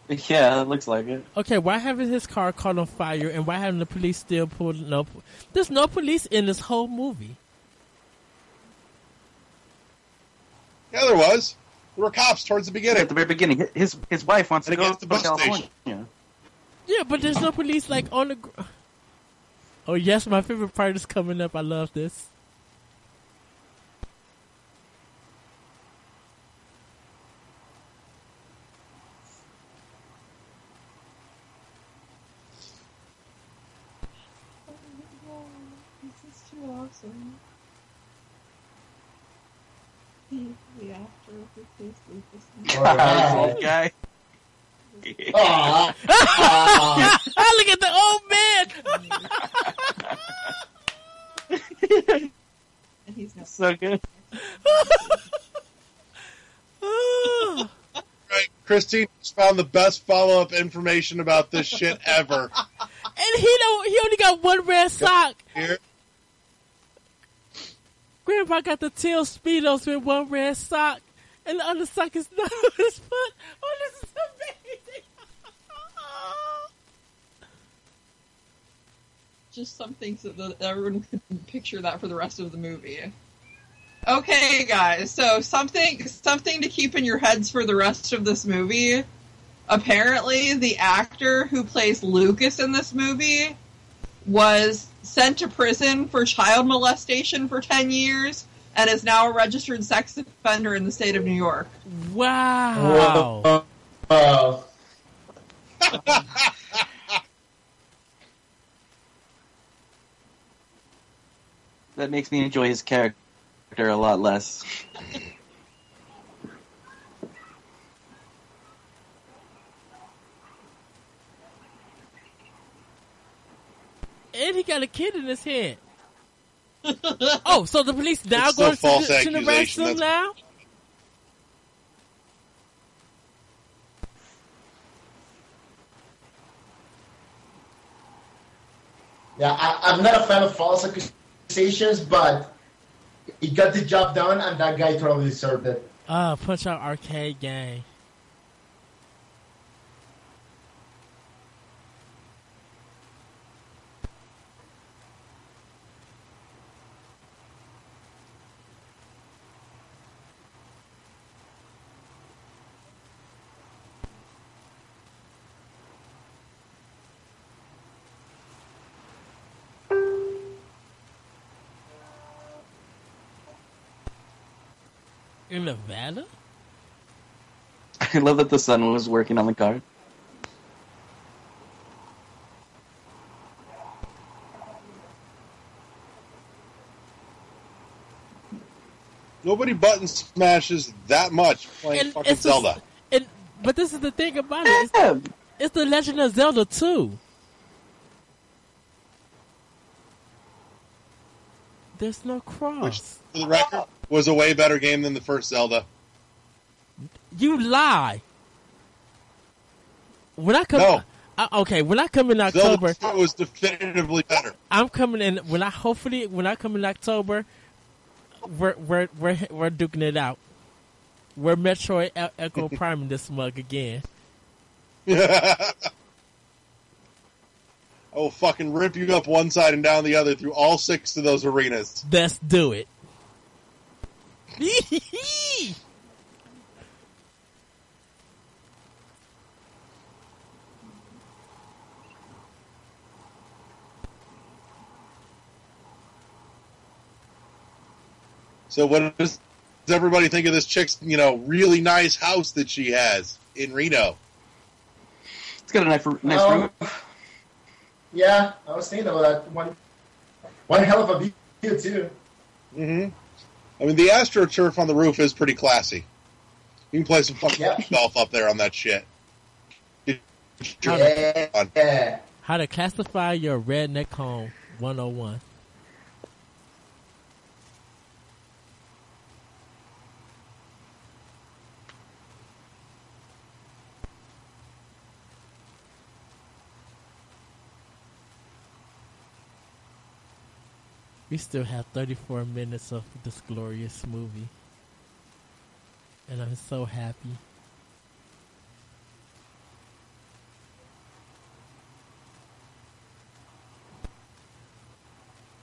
Yeah, it looks like it. Okay, why haven't his car caught on fire and why haven't the police still pulled no there's no police in this whole movie. Yeah, there was. There were cops towards the beginning. At the very beginning, his his wife wants to go against to the bus California. Yeah, but there's no police like on the gr- Oh yes, my favorite part is coming up. I love this. This is too awesome. The, the actor who plays Lucas. Alright. Old guy. Aw. Aw. Ah, *laughs* look at the old man. He's not. so good. *laughs* Right, Christine just found the best follow up information about this shit ever. and he don't he only got one red sock. Here, Grandpa got the tail speedos with one red sock, and the other sock is not foot. Oh, this is amazing! *laughs* Just something so that everyone can picture that for the rest of the movie. Okay, guys. So something something to keep in your heads for the rest of this movie. Apparently, the actor who plays Lucas in this movie was sent to prison for child molestation for 10 years and is now a registered sex offender in the state of New York. wow. Oh. *laughs* That makes me enjoy his character a lot less. And he got a kid in his head. *laughs* oh, so the police now It's going false to, to arrest accusation, him that's- now? Yeah, I, I'm not a fan of false accusations, but he got the job done, and that guy totally deserved it. Ah, Punch Out Arcade game. In Nevada? *laughs* I love that the sun was working on the car. Nobody button smashes that much playing And fucking it's a- Zelda. and but this is the thing about it. It's, Yeah. it's the Legend of Zelda 2. There's no cross. Which, for the record, was a way better game than the first Zelda. You lie. When I come, No. I, okay, when I come in October, Zelda 2 was definitively better. I'm coming in. When I hopefully when I come in October, we're we're we're we're duking it out. We're Metroid Echo *laughs* Prime this mug again. *laughs* I will fucking rip you up one side and down the other through all six of those arenas. Let's do it. *laughs* So what does everybody think of this chick's, you know, really nice house that she has in Reno? It's got a nice, nice Um, room. Yeah, I was thinking about that one. One hell of a view too. hmm I mean, the AstroTurf on the roof is pretty classy. You can play some fucking Yeah. golf up there on that shit. Sure. Yeah, yeah. How to classify your redneck home 101. We still have 34 minutes of this glorious movie. And I'm so happy.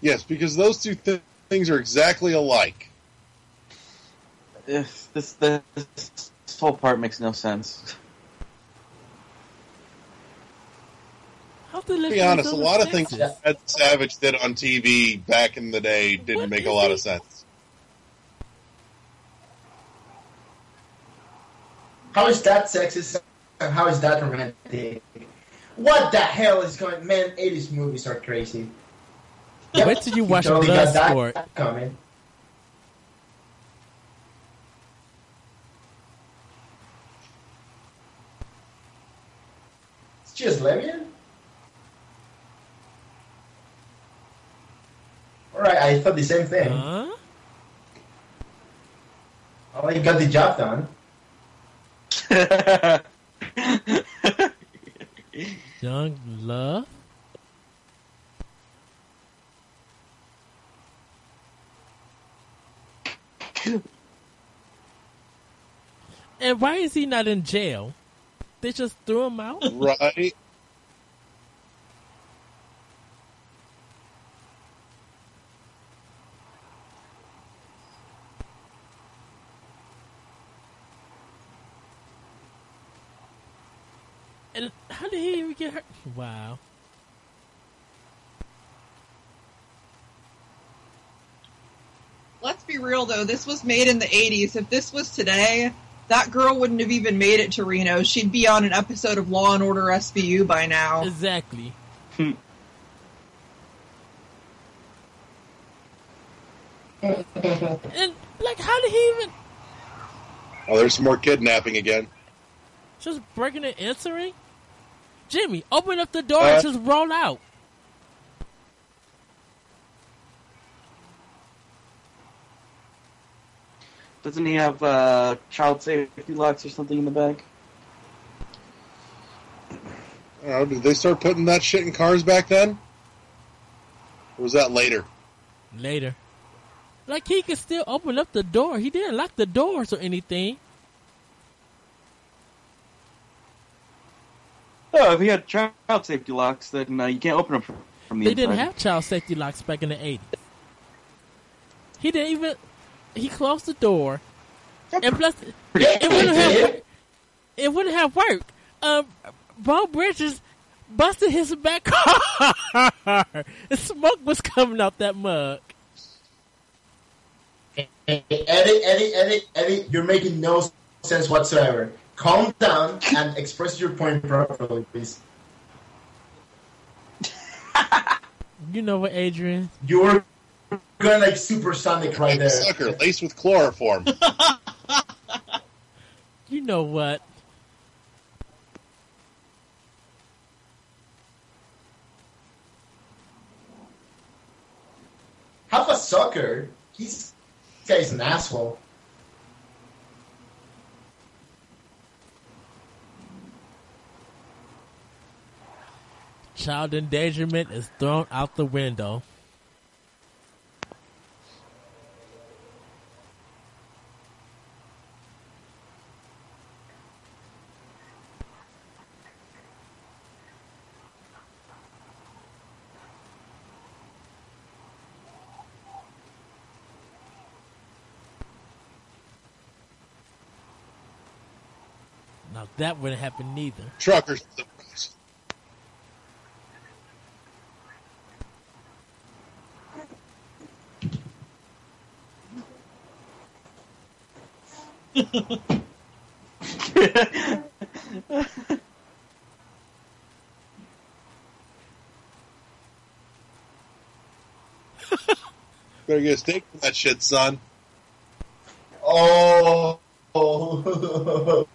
Yes, because those two th- things are exactly alike. This, this this whole part makes no sense. How the To be honest, a lot of things that Fred Savage did on TV back in the day didn't What make a lot he- of sense. How is that sexist? and How is that romantic? What the hell is going? Man, '80s movies are crazy. Wait till you watch totally got that coming. It's just Levian? Alright, I thought the same thing. Huh? Oh, you got the job done. *laughs* Young Love? And why is he not in jail? They just threw him out? Right? And how did he even get hurt? Wow. Let's be real though, this was made in the 80s. If this was today, that girl wouldn't have even made it to Reno. She'd be on an episode of Law and Order SVU by now. Exactly. Hmm. and like, how did he even Oh, there's some more kidnapping again. just breaking and entering? Jimmy, open up the door Uh, and just roll out. Doesn't he have uh, child safety locks or something in the back? I did they start putting that shit in cars back then? Or was that later? Later. Like he could still open up the door. He didn't lock the doors or anything. Oh, if he had child safety locks, then uh, you can't open them from, from the They inside. didn't have child safety locks back in the eighties. He didn't even. He closed the door, and plus, it, it wouldn't have. It wouldn't have worked. Um, Beau Bridges busted his back *laughs* car. and smoke was coming out that mug. Eddie, Eddie, Eddie, Eddie, you're making no sense whatsoever. Calm down and express your point properly, please. *laughs* You know what, Adrian? You're going like supersonic right there. Sucker, laced with chloroform. *laughs* You know what? Half a sucker. He's this guy's an asshole. Child endangerment is thrown out the window. Now that wouldn't happen neither. Truckers. Better get a steak for that shit, son. Oh. *laughs*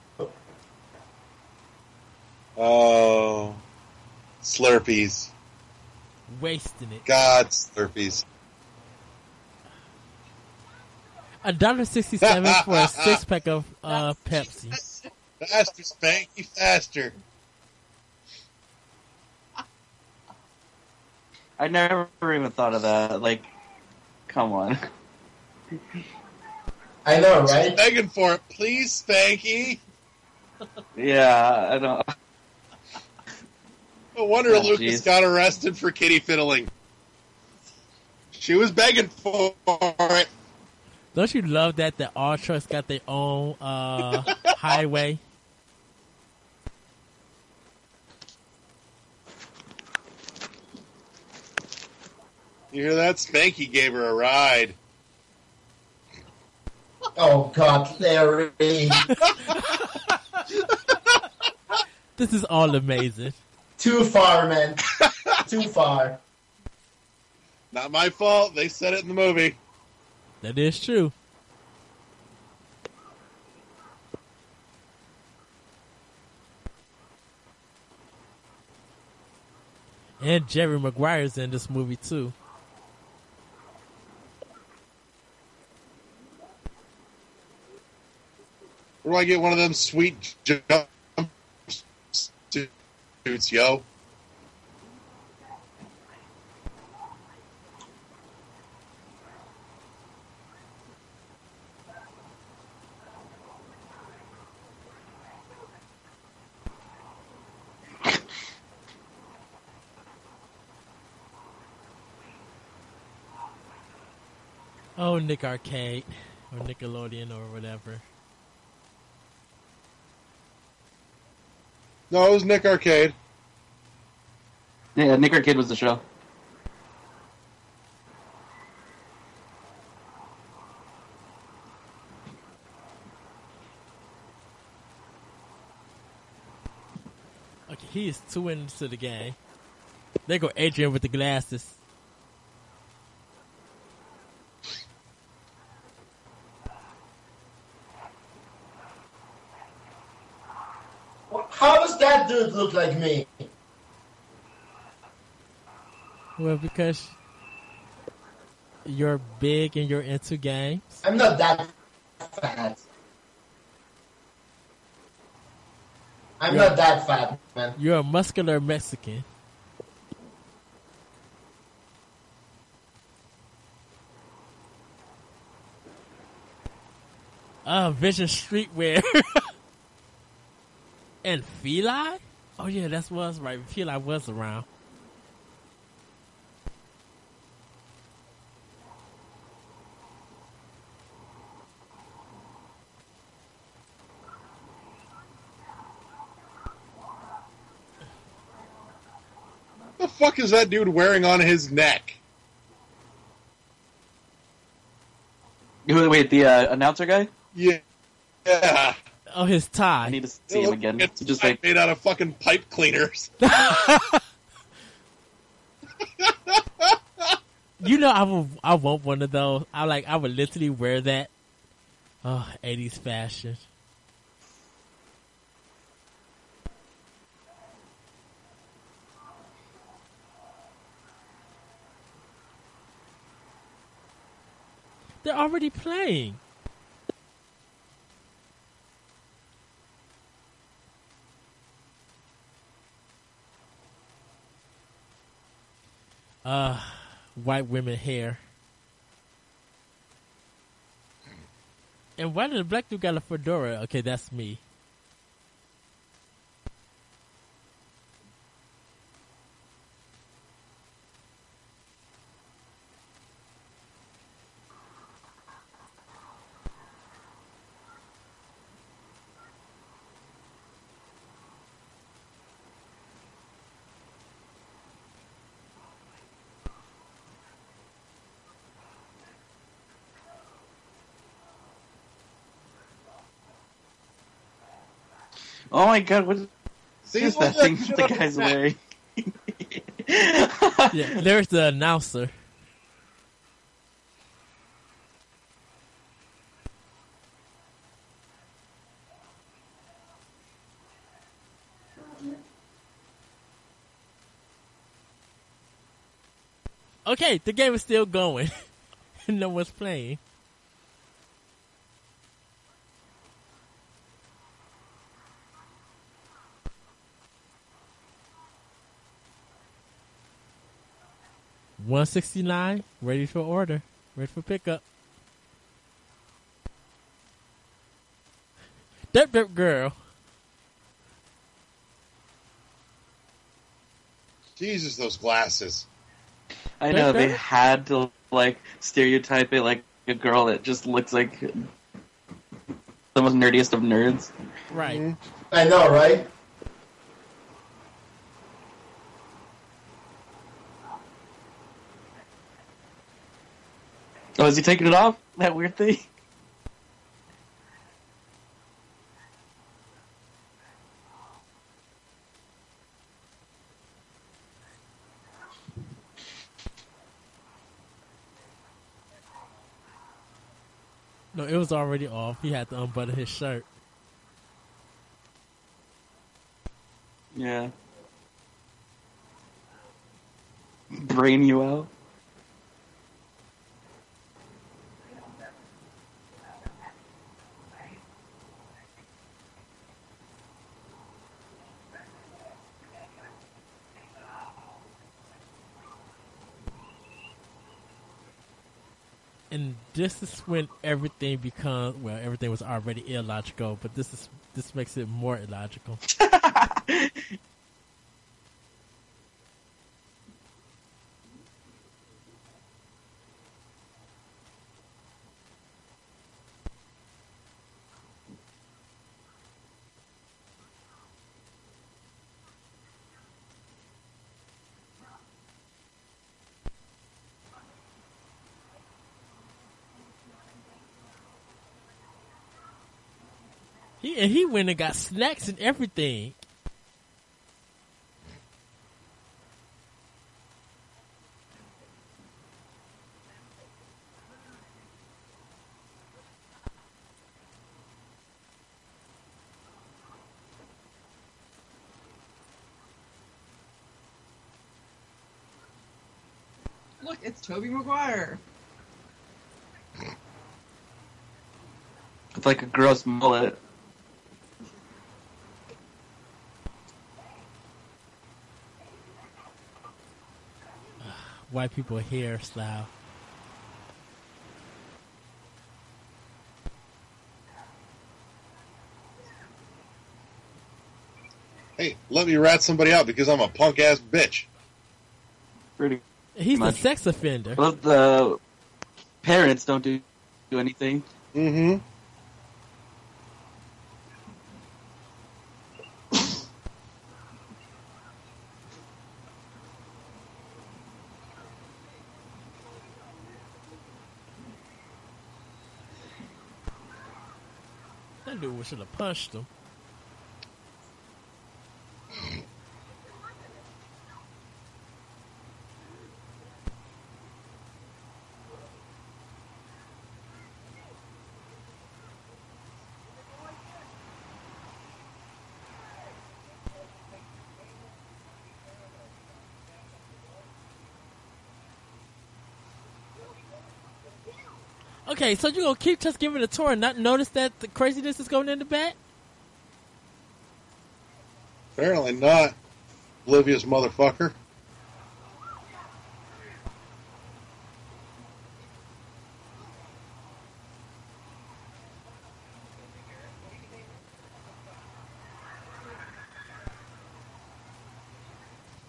Oh. Slurpees. Wasting it. God, Slurpees. A dollar sixty-seven for a six pack of uh, Pepsi. Faster, Spanky, faster. I never even thought of that. Like, come on. I know, right? Begging for it, please, Spanky. Yeah, I don't. No wonder Oh, Lucas jeez. got arrested for kitty fiddling. She was begging for it. Don't you love that that all trucks got their own uh, *laughs* highway? You hear that? Spanky gave her a ride. Oh God, Larry. *laughs* This is all amazing. Too far, man. Too far. Not my fault. They said it in the movie. That is true. And Jerry Maguire's in this movie too. Where do I get one of them sweet jump suits, yo? Oh, Nick Arcade or Nickelodeon or whatever. No, it was Nick Arcade. Yeah, Nick Arcade was the show. Okay, he is two into the game. There go Adrian with the glasses. How does that dude look like me? Well, because you're big and you're into games. I'm not that fat. I'm Yeah. not that fat, man. You're a muscular Mexican. Uh, Vision Streetwear. *laughs* and Feli? Oh yeah, that was right. Feli was around. The fuck is that dude wearing on his neck? Wait, wait, the uh, announcer guy? Yeah. Yeah. Oh, his tie. I need to It see him again. It's Just like made out of fucking pipe cleaners. *laughs* You know, I would, I want one of those. I like, I would literally wear that. Oh, 80s fashion. They're already playing. Uh, white women hair. And why did the black dude got a fedora? Okay, that's me. Oh my god, what See, is that thing that the guy's neck. wearing? *laughs* Yeah, there's the announcer. Okay, the game is still going. *laughs* no one's playing. One sixty nine, ready for order, ready for pickup. *laughs* Dip dip girl. Jesus, those glasses. I know they had to like stereotype it like a girl that just looks like the most nerdiest of nerds. Right. Mm-hmm. I know, right? Oh, is he taking it off? *laughs* That weird thing. No, it was already off. He had to unbutton his shirt. Yeah. Brain you out. And this is when everything becomes well, everything was already illogical, but this is this makes it more illogical. *laughs* He and he went and got snacks and everything. Look, it's Tobey Maguire. It's like a gross mullet. White people hairstyle. Hey, let me rat somebody out because I'm a punk ass bitch. Pretty. He's the Much. sex offender. Well, the parents don't do do anything. Mm-hmm. Dude should have punched him. Okay, so you're gonna keep just giving it a tour and not notice that the craziness is going in the back? Apparently not. Oblivious motherfucker.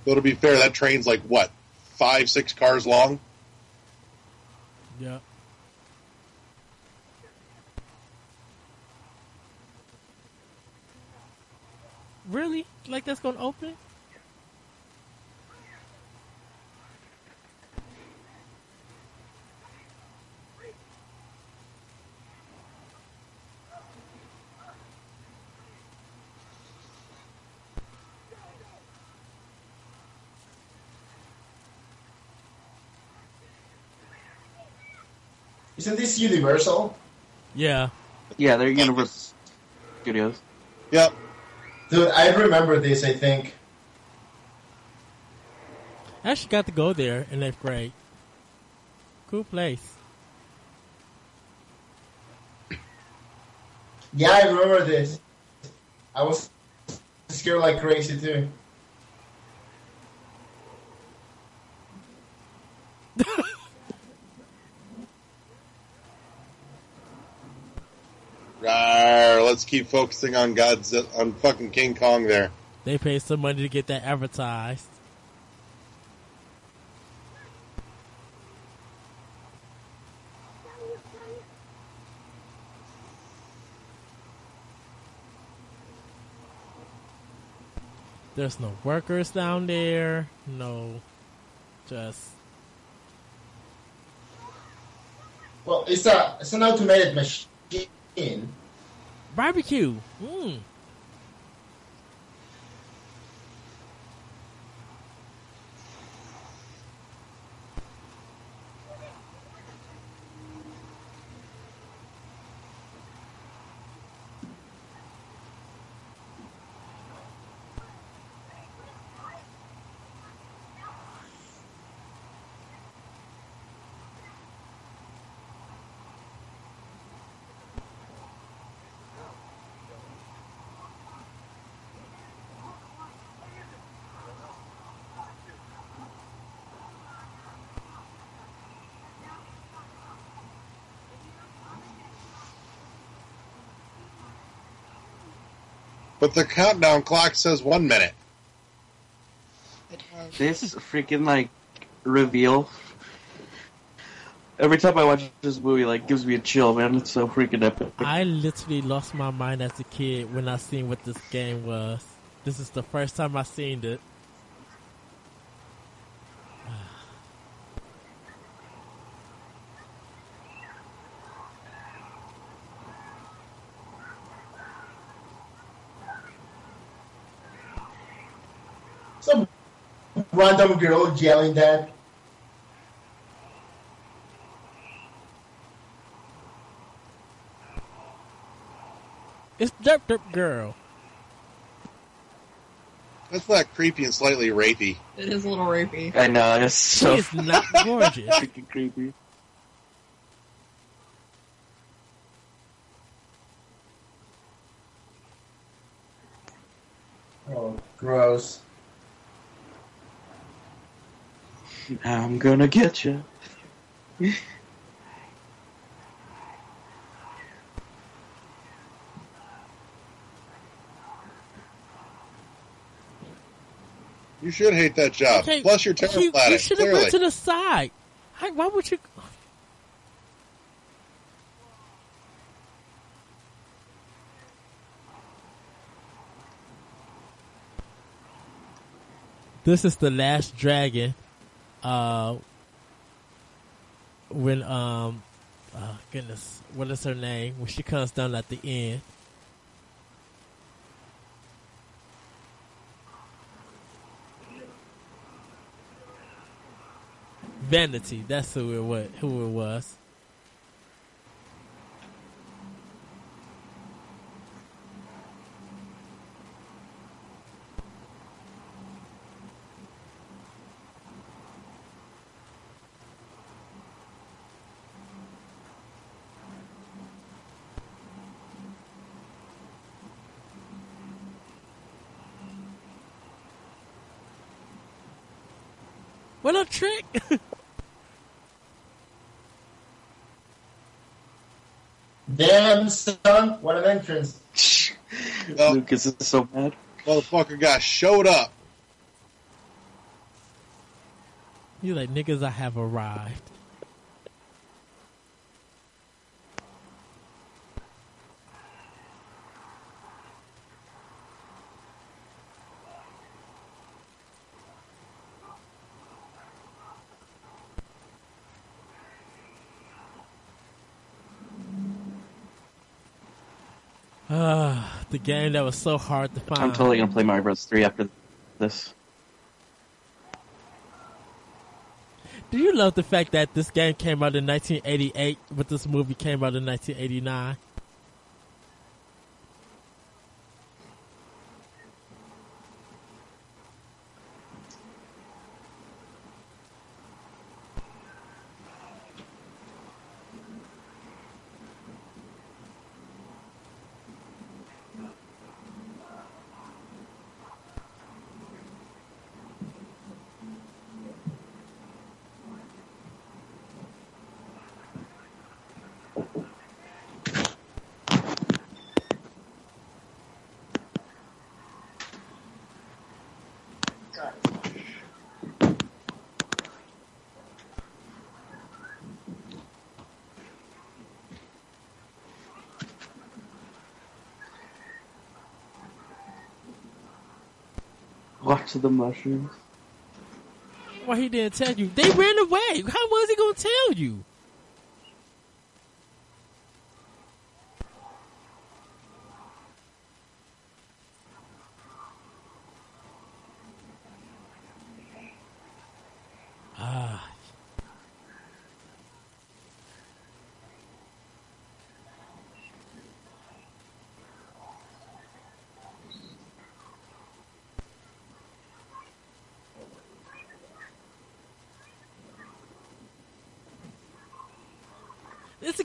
Though to be fair, that train's like what, five, six cars long? Yeah. Really? Like that's gonna open? Isn't this Universal? Yeah. Yeah, they're Universal Studios. Yep. Dude, I remember this, I think. I actually got to go there in eighth grade. Cool place. Yeah, I remember this. I was scared like crazy too. Let's keep focusing on God's on fucking King Kong there. They paid some money to get that advertised. There's no workers down there. No, just Well, it's a it's an automated machine. Barbecue. Mm. But the countdown clock says one minute. This freaking like reveal. Every time I watch this movie, like gives me a chill, man. It's so freaking epic. I literally lost my mind as a kid when I seen what this game was. This is the first time I seen it. Random girl yelling that. It's Derp Derp Girl. That's not creepy and slightly rapey. It is a little rapey. I know it's so is not *laughs* gorgeous. freaking creepy. Oh, gross. I'm gonna get you. You should hate that job. Okay, Plus, you're you, terrible at you should have went to the side. How, why would you? This is the last dragon uh, when um, oh, goodness, what is her name? When she comes down at the end. Vanity. That's who it was. Who it was. Damn, son, what an entrance. *laughs* Oh. Lucas is so mad. Motherfucker got showed up. you like niggas? I have arrived. Ah, the game that was so hard to find. I'm totally gonna play Mario Bros. 3 after this. Do you love the fact that this game came out in 1988, but this movie came out in 1989? Watch the mushrooms. Why he didn't tell you? They ran away. How was he gonna tell you?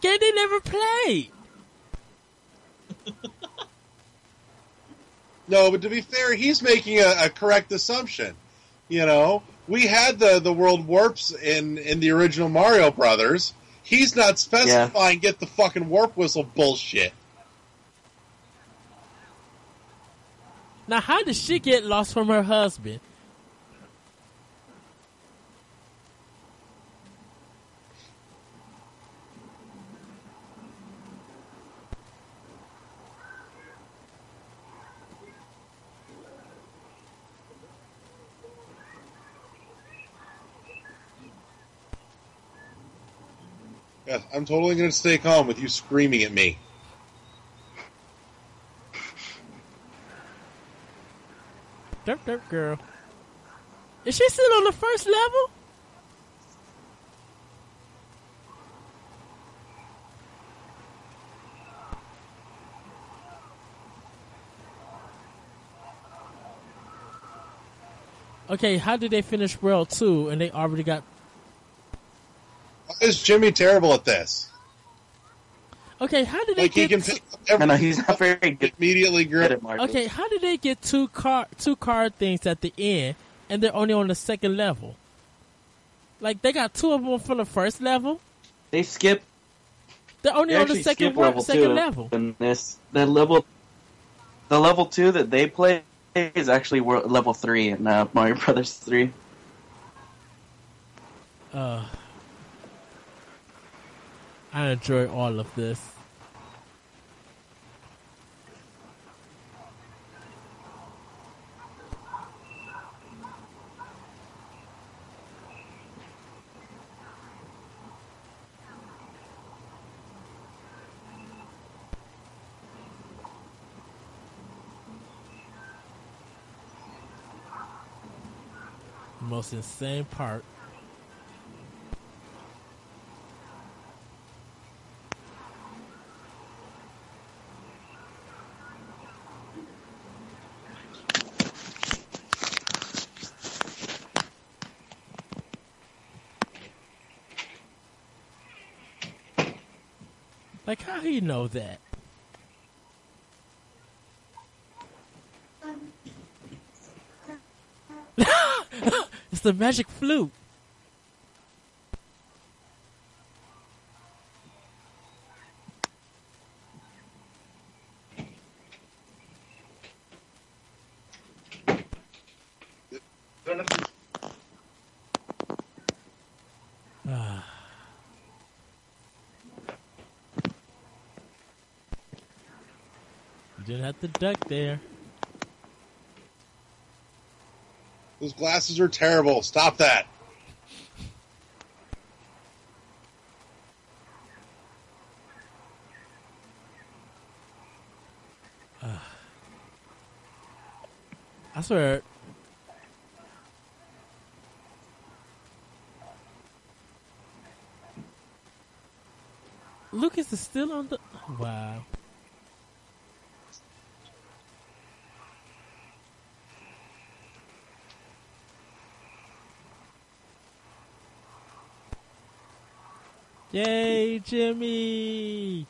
Game they never played. *laughs* No, but to be fair, he's making a, a correct assumption. You know, we had the the world warps in in the original Mario Brothers. He's not specifying get the fucking warp whistle bullshit. Now, how did she get lost from her husband? Yes, I'm totally going to stay calm with you screaming at me. Derp derp girl. Is she still on the first level? Okay, how did they finish World 2 and they already got is Jimmy terrible at this? Okay, how did they Like he can two- pick up I know he's not very good immediately at grip. it, Mario. Okay, how did they get two car two card things at the end and they're only on the second level? Like they got two of them from the first level. They skip. They're only They on the second level second two. level. And this the level, the level two that they play is actually level three in uh, Mario Brothers three. Uh, I enjoy all of this. Most insane part He know that? *laughs* it's the magic flute. Ah. Have to duck there. Those glasses are terrible. Stop that. *sighs* I swear. Lucas is still on the. Wow. Yay, Jimmy!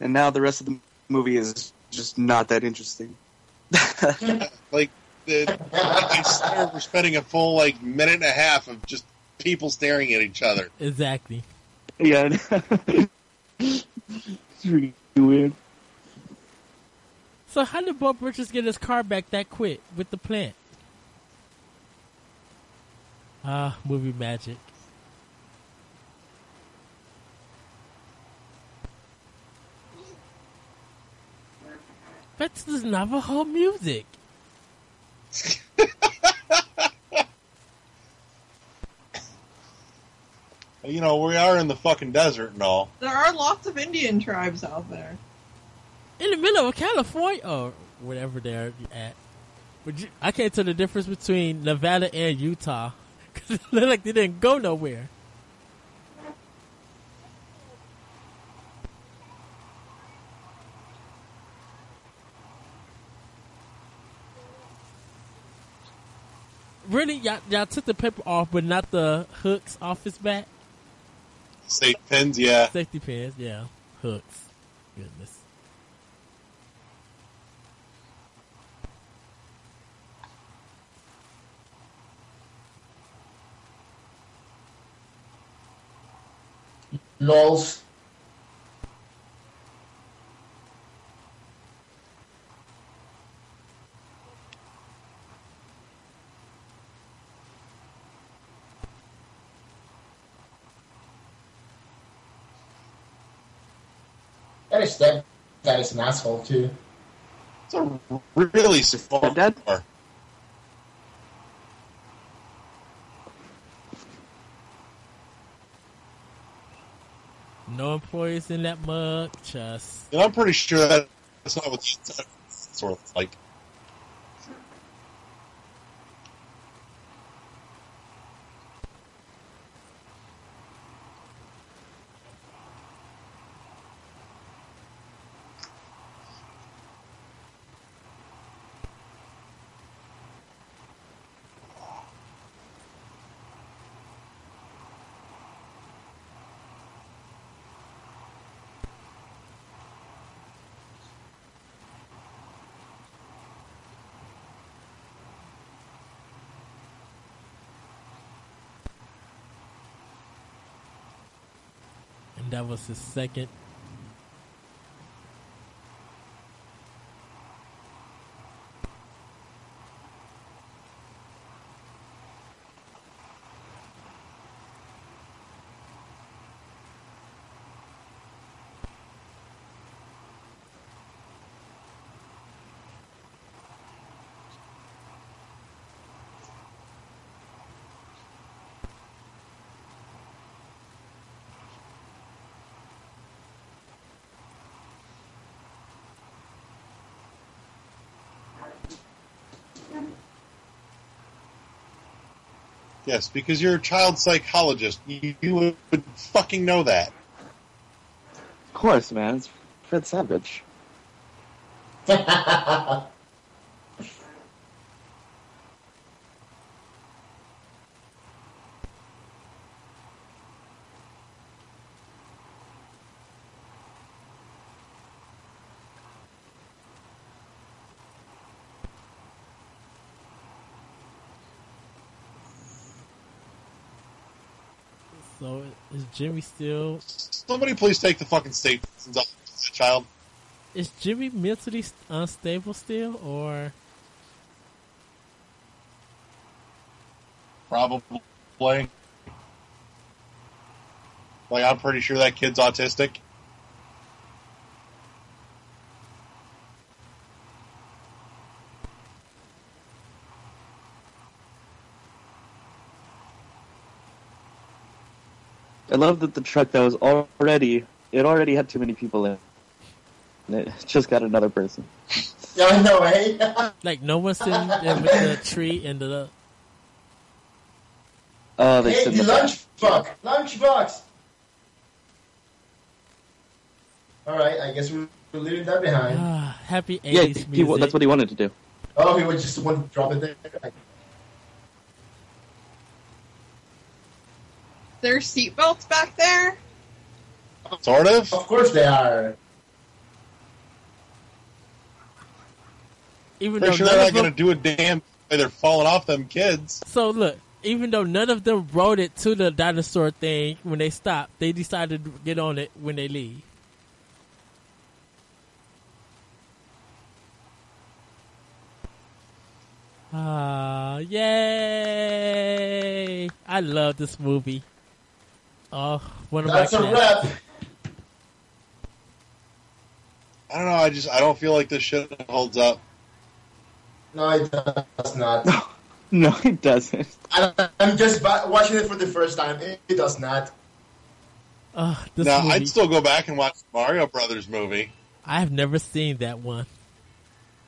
And now the rest of the movie is just not that interesting. *laughs* Like the I swear we're spending a full like minute and a half of just people staring at each other. Exactly. yeah. *laughs* it's really weird. So how did Bob Richards get his car back that quick with the plant? Ah, movie magic. That's the Navajo music. *laughs* You know, we are in the fucking desert and all. There are lots of Indian tribes out there. In the middle of California or whatever they're at. But you, I can't tell the difference between Nevada and Utah. Cause *laughs* it looked like they didn't go nowhere. Really, y'all, y'all took the paper off, but not the hooks off his back. Safe pins, yeah. Safety pins, yeah, hooks. Goodness. Lols. That is that. That is an asshole too. It's a really small Dad? car. No employees in that mug. Just And I'm pretty sure that that's not what the inside sort of like. That was his second. Yes, because you're a child psychologist. You, you would fucking know that. Of course, man. It's Fred Savage. *laughs* So is Jimmy still? Somebody please take the fucking statements off that child. Is Jimmy mentally unstable still, or Probably. Playing Like, I'm pretty sure that kid's autistic. Love that the truck that was already it already had too many people in. And it just got another person. *laughs* yeah, I know, eh? *laughs* like no one's sitting there with the tree and the? Oh, they hey, sit in the the back. lunchbox! Lunchbox! Alright, I guess we're leaving that behind. Ah, happy Yeah, eighties he, music. that's what he wanted to do. Oh, he would just want to drop it there. There's seatbelts back there. Sort of. Of course they are. Even Pretty though sure they're not them, going to do a damn way they're falling off them kids. so look, even though none of them rode it to the dinosaur thing when they stopped, they decided to get on it when they leave. Ah, yay! I love this movie. Oh, one of That's my a favorites. I don't know. I just I don't feel like this shit holds up. No, it does not. *laughs* No, it doesn't. I- I'm just watching it for the first time. It, it does not. Uh, this now movie. I'd still go back and watch the Mario Brothers movie. I have never seen that one.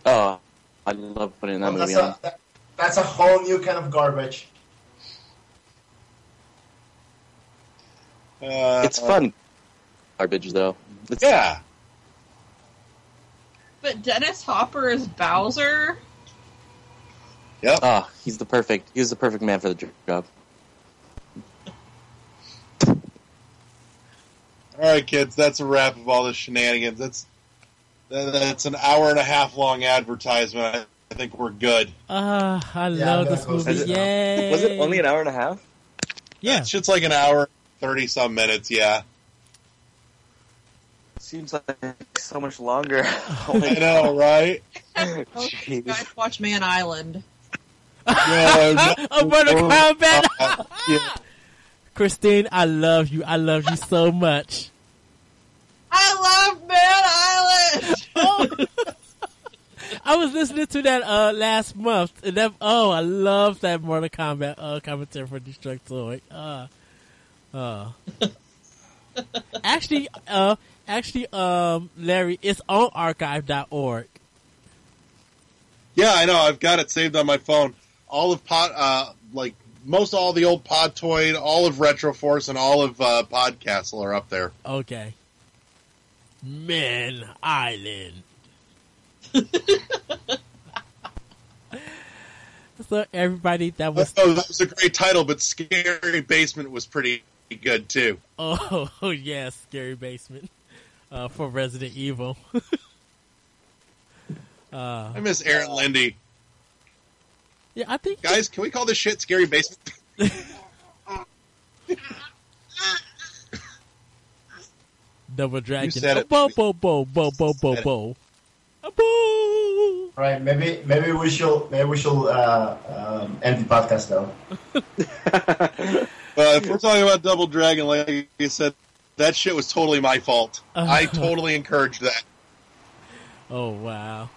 Oh, I love putting that Well, movie that's, on. a, that- that's a whole new kind of garbage. Uh, It's fun. Garbage though. It's, Yeah. But Dennis Hopper is Bowser. Yep. Oh, he's the perfect. He was the perfect man for the job. All right, kids. That's a wrap of all the shenanigans. That's that's an hour and a half long advertisement. I, I think we're good. Ah, I Yeah, love this movie. this. Yay! Was it only an hour and a half? Yeah. it's shit's like an hour, thirty some minutes. Yeah. Seems like so much longer. *laughs* Oh I know, right? *laughs* Oh, Jeez. you guys watch Man Island. *laughs* Yeah, no- I'm gonna come back. Yeah. Christine, I love you. I love you so much. I love Man Island. I was listening to that uh last month, and that oh, I love that Mortal Kombat uh commentary for Destructoid. Uh, uh. *laughs* actually, uh, actually, um, Larry, it's on archive.org. Yeah, I know. I've got it saved on my phone. All of pod, uh, like most all the old Podtoid, all of Retroforce, and all of uh, Podcastle are up there. Okay. Man Island. *laughs* so everybody, that was Oh, that was a great title, but Scary Basement was pretty good too. oh, *laughs* oh yes, scary basement uh, for Resident Evil. *laughs* uh, I miss Aaron Linde. yeah, I think Guys, can we call this shit Scary Basement? *laughs* Double Dragon. said it. Bo bo bo bo bo bo bo. A bo. All right, maybe maybe we should maybe we should uh, um, end the podcast though. Uh, if we're talking about Double Dragon, like you said, that shit was totally my fault. *laughs* I totally encouraged that. Oh wow.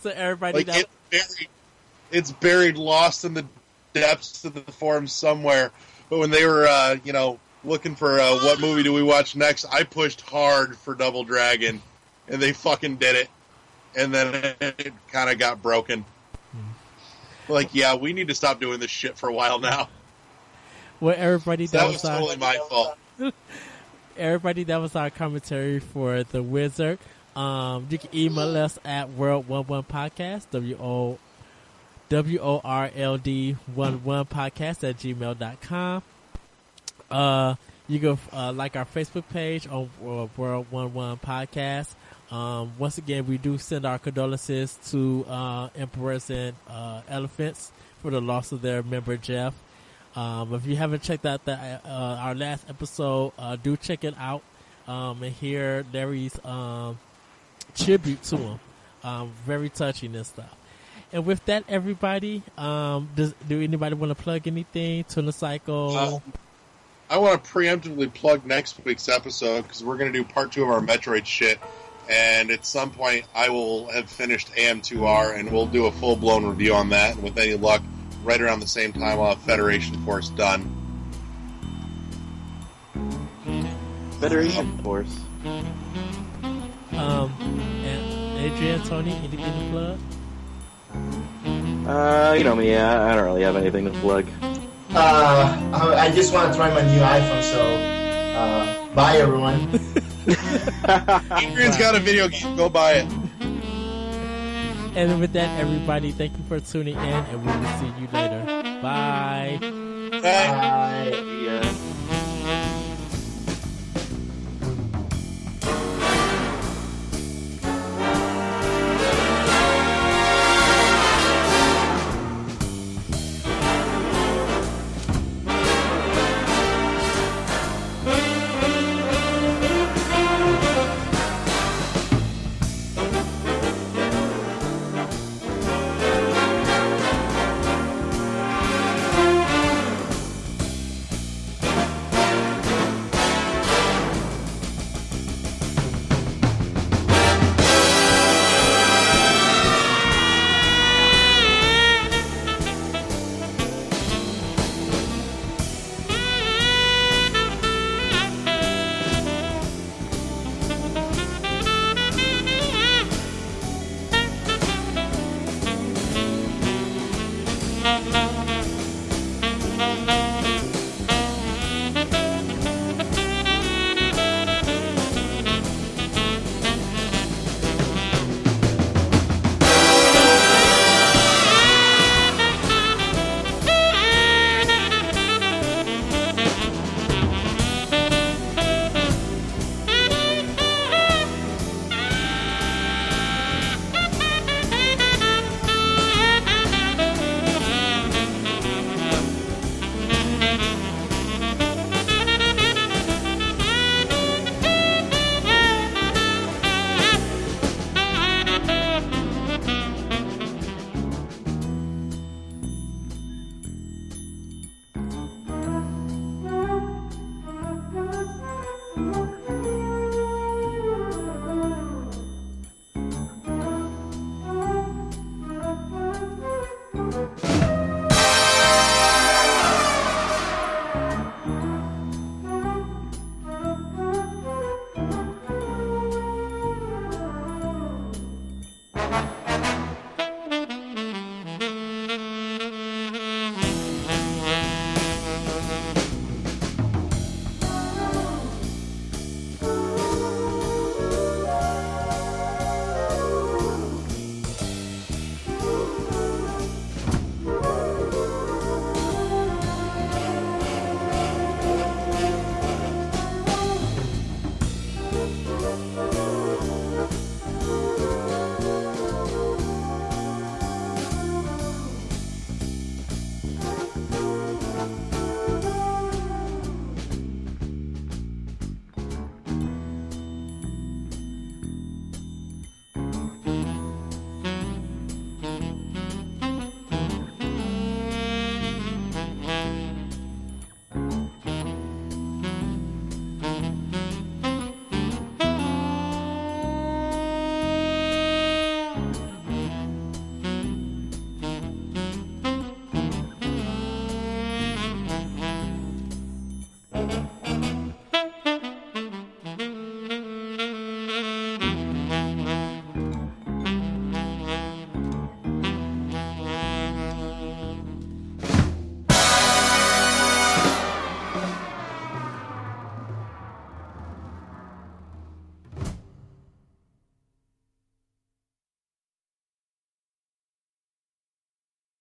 So everybody, Like that, it's buried, it's buried, lost in the depths of the forum somewhere. But when they were, uh, you know, looking for uh, what movie do we watch next, I pushed hard for Double Dragon, and they fucking did it. And then it kind of got broken. Like, yeah, we need to stop doing this shit for a while now. Well, everybody, that, That was, was our totally my fault. *laughs* everybody. That was our commentary for the Wizard. Um, you can email us at World One One Podcast W O W O R L D One One Podcast at gmail.com. Uh, you can uh, like our Facebook page on World One One Podcast. Um, once again, we do send our condolences to uh, Emperors and uh, Elephants for the loss of their member Jeff. Um, if you haven't checked out the, uh, our last episode, uh, do check it out um, and hear Larry's um, tribute to him. Um, very touching and stuff. And with that, everybody, um, does do anybody want to plug anything? Tuna Cycle. Uh, I want to preemptively plug next week's episode because we're going to do part two of our Metroid shit. And at some point, I will have finished AM2R and we'll do a full blown review on that. And with any luck, right around the same time, I'll have Federation Force done. Federation Force. Um, and Adrian, Tony, any, any plug? Uh, you know me, yeah, I don't really have anything to plug. Uh, I I just want to try my new iPhone, so uh, bye everyone. *laughs* Adrian's got a video game. Go buy it. And with that, everybody, thank you for tuning in, and we will see you later. Bye. Bye. Bye. Yeah.